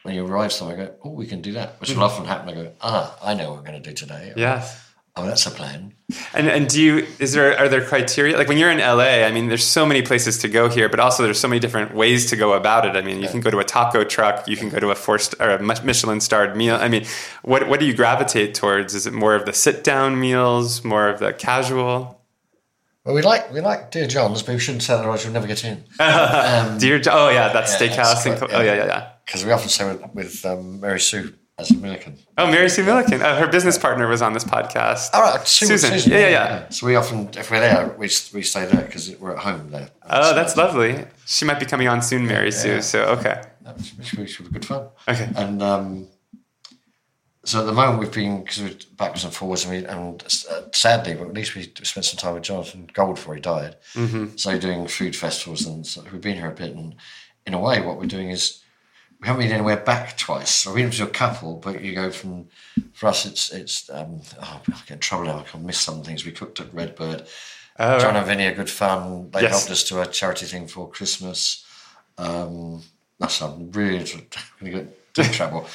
Speaker 4: when you arrive somewhere, you go, oh, we can do that, which will often happen. I go, ah, I know what we're going to do today.
Speaker 1: Yes.
Speaker 4: Oh, that's a plan.
Speaker 1: And and do you is there are there criteria like when you're in LA? I mean, there's so many places to go here, but also there's so many different ways to go about it. I mean, you can go to a taco truck, you can go to a four st- or a Michelin starred meal. I mean, what what do you gravitate towards? Is it more of the sit down meals, more of the casual?
Speaker 4: Well, we like we like Dear John's, but we shouldn't say that, otherwise you'll never get in. [laughs]
Speaker 1: Dear, oh yeah, that's
Speaker 4: Yeah,
Speaker 1: steakhouse. and
Speaker 4: quite-
Speaker 1: co- oh yeah,
Speaker 4: yeah.
Speaker 1: yeah, yeah.
Speaker 4: Because we often say with, with um, Mary Sue as Milliken.
Speaker 1: Oh, Mary Sue Milliken. Oh, her business partner was on this podcast.
Speaker 4: All right, Sue,
Speaker 1: Susan. Yeah, yeah, yeah.
Speaker 4: So we often, if we're there, we, we stay there because we're at home there.
Speaker 1: Oh, that's lovely. She might be coming on soon, Mary Sue. So okay.
Speaker 4: Which, which would be good fun.
Speaker 1: Okay.
Speaker 4: And um, so at the moment we've been because we're backwards and forwards, and, we, and uh, sadly, but at least we spent some time with Jonathan Gold before he died. Mm-hmm. So doing food festivals, and so we've been here a bit. And in a way, what we're doing is we haven't been anywhere back twice. We've been to a couple, but you go from for us, it's it's um, oh, I get in trouble now. I can miss some things. We cooked at Redbird.
Speaker 1: Oh,
Speaker 4: Jon and Vinny are good fun. They
Speaker 1: Yes.
Speaker 4: helped us to a charity thing for Christmas. Um, that's I'm really going to get deep [laughs] trouble.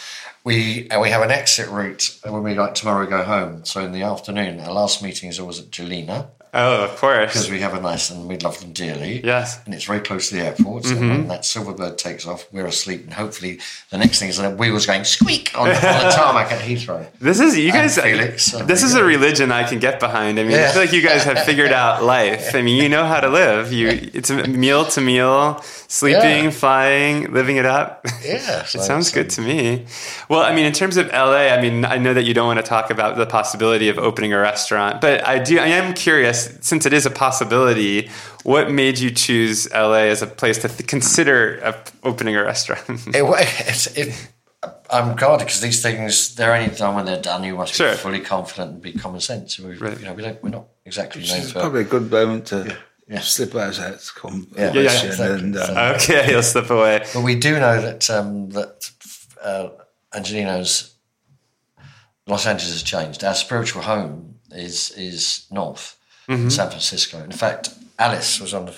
Speaker 4: We and we have an exit route when we like tomorrow go home. So in the afternoon, our last meeting is always at Gjelina
Speaker 1: Oh, of course.
Speaker 4: because we have a nice and we love them dearly.
Speaker 1: Yes.
Speaker 4: and it's very close to the airport. So
Speaker 1: Mm-hmm.
Speaker 4: when that Silverbird takes off, we're asleep, and hopefully the next thing is the wheels going squeak on, on the [laughs] tarmac at Heathrow.
Speaker 1: This is you guys.
Speaker 4: Felix, uh,
Speaker 1: this is a religion I can get behind. I mean, I feel like you guys have figured out [laughs] life. I mean, you know how to live. You, it's a meal to meal, sleeping,
Speaker 4: Yeah.
Speaker 1: flying, living it up.
Speaker 4: Yeah, [laughs]
Speaker 1: it sounds good to me. Well, I mean, in terms of LA, I mean, I know that you don't want to talk about the possibility of opening a restaurant, but I do. I am curious, since it is a possibility. What made you choose LA as a place to th- consider opening a restaurant? [laughs]
Speaker 4: It, it's, it, I'm guarded because these things they're only done when they're done. You must
Speaker 1: Sure.
Speaker 4: be fully confident and be common sense. We,
Speaker 1: Right.
Speaker 4: You know, we don't. We're not exactly known
Speaker 3: It's
Speaker 4: for.
Speaker 3: probably a good moment to
Speaker 4: Yeah.
Speaker 3: slip out of that
Speaker 4: Yeah,
Speaker 3: conversation
Speaker 4: exactly.
Speaker 3: and uh,
Speaker 1: okay, [laughs] you'll slip away.
Speaker 4: But we do know that um, that uh, Angelino's Los Angeles has changed. Our spiritual home is is north,
Speaker 1: Mm-hmm.
Speaker 4: San Francisco. In fact, Alice was on the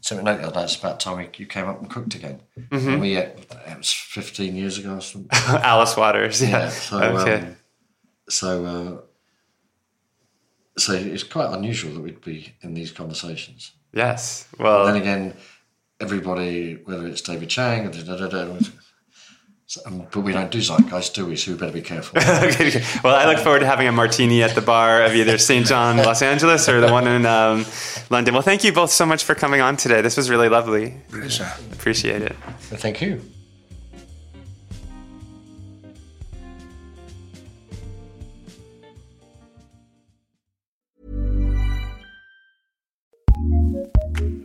Speaker 4: sent me a note the other day. It's about time we, you came up and cooked again.
Speaker 1: Mm-hmm.
Speaker 4: And we uh, it was fifteen years ago or something. [laughs]
Speaker 1: Alice Waters. Yeah.
Speaker 4: Yeah, so,
Speaker 1: okay.
Speaker 4: um, so, uh, so it's quite unusual that we'd be in these conversations.
Speaker 1: yes. Well.
Speaker 4: then again, everybody, whether it's David Chang, or da, da, da, um, but we don't do zeitgeist, do we? So we better be careful. [laughs]
Speaker 1: okay, okay. Well, I look forward to having a martini at the bar of either St. John, Los Angeles, or the one in um, London. Well, thank you both so much for coming on today. This was really lovely.
Speaker 3: pleasure.
Speaker 1: Appreciate it.
Speaker 4: Thank you.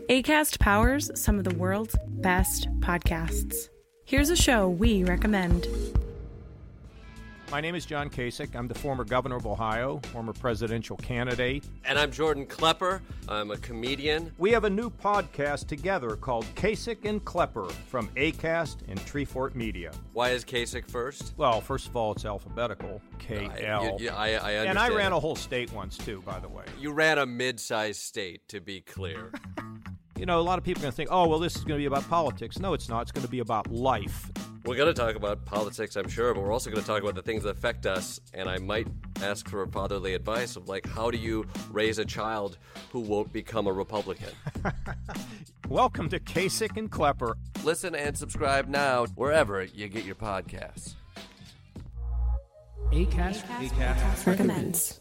Speaker 5: ACAST powers some of the world's best podcasts. Here's a show we recommend.
Speaker 6: My name is John Kasich. I'm the former governor of Ohio, former presidential candidate.
Speaker 7: And I'm Jordan Klepper. I'm a comedian.
Speaker 6: We have a new podcast together called Kasich and Klepper from ACAST and Treefort Media.
Speaker 7: Why is Kasich first?
Speaker 6: Well, first of all, it's alphabetical K L.
Speaker 7: I, yeah, I, I understand.
Speaker 6: And I ran a whole state once too, by the way.
Speaker 7: You ran a mid-sized state, to be clear. [laughs]
Speaker 6: You know, a lot of people are going to think, oh, well, this is going to be about politics. No, it's not. It's going to be about life.
Speaker 7: We're going to talk about politics, I'm sure, but we're also going to talk about the things that affect us. And I might ask for fatherly advice of like, how do you raise a child who won't become a Republican? [laughs]
Speaker 6: Welcome to Kasich and Klepper.
Speaker 7: Listen and subscribe now wherever you get your podcasts.
Speaker 8: ACAST,
Speaker 5: Recommends.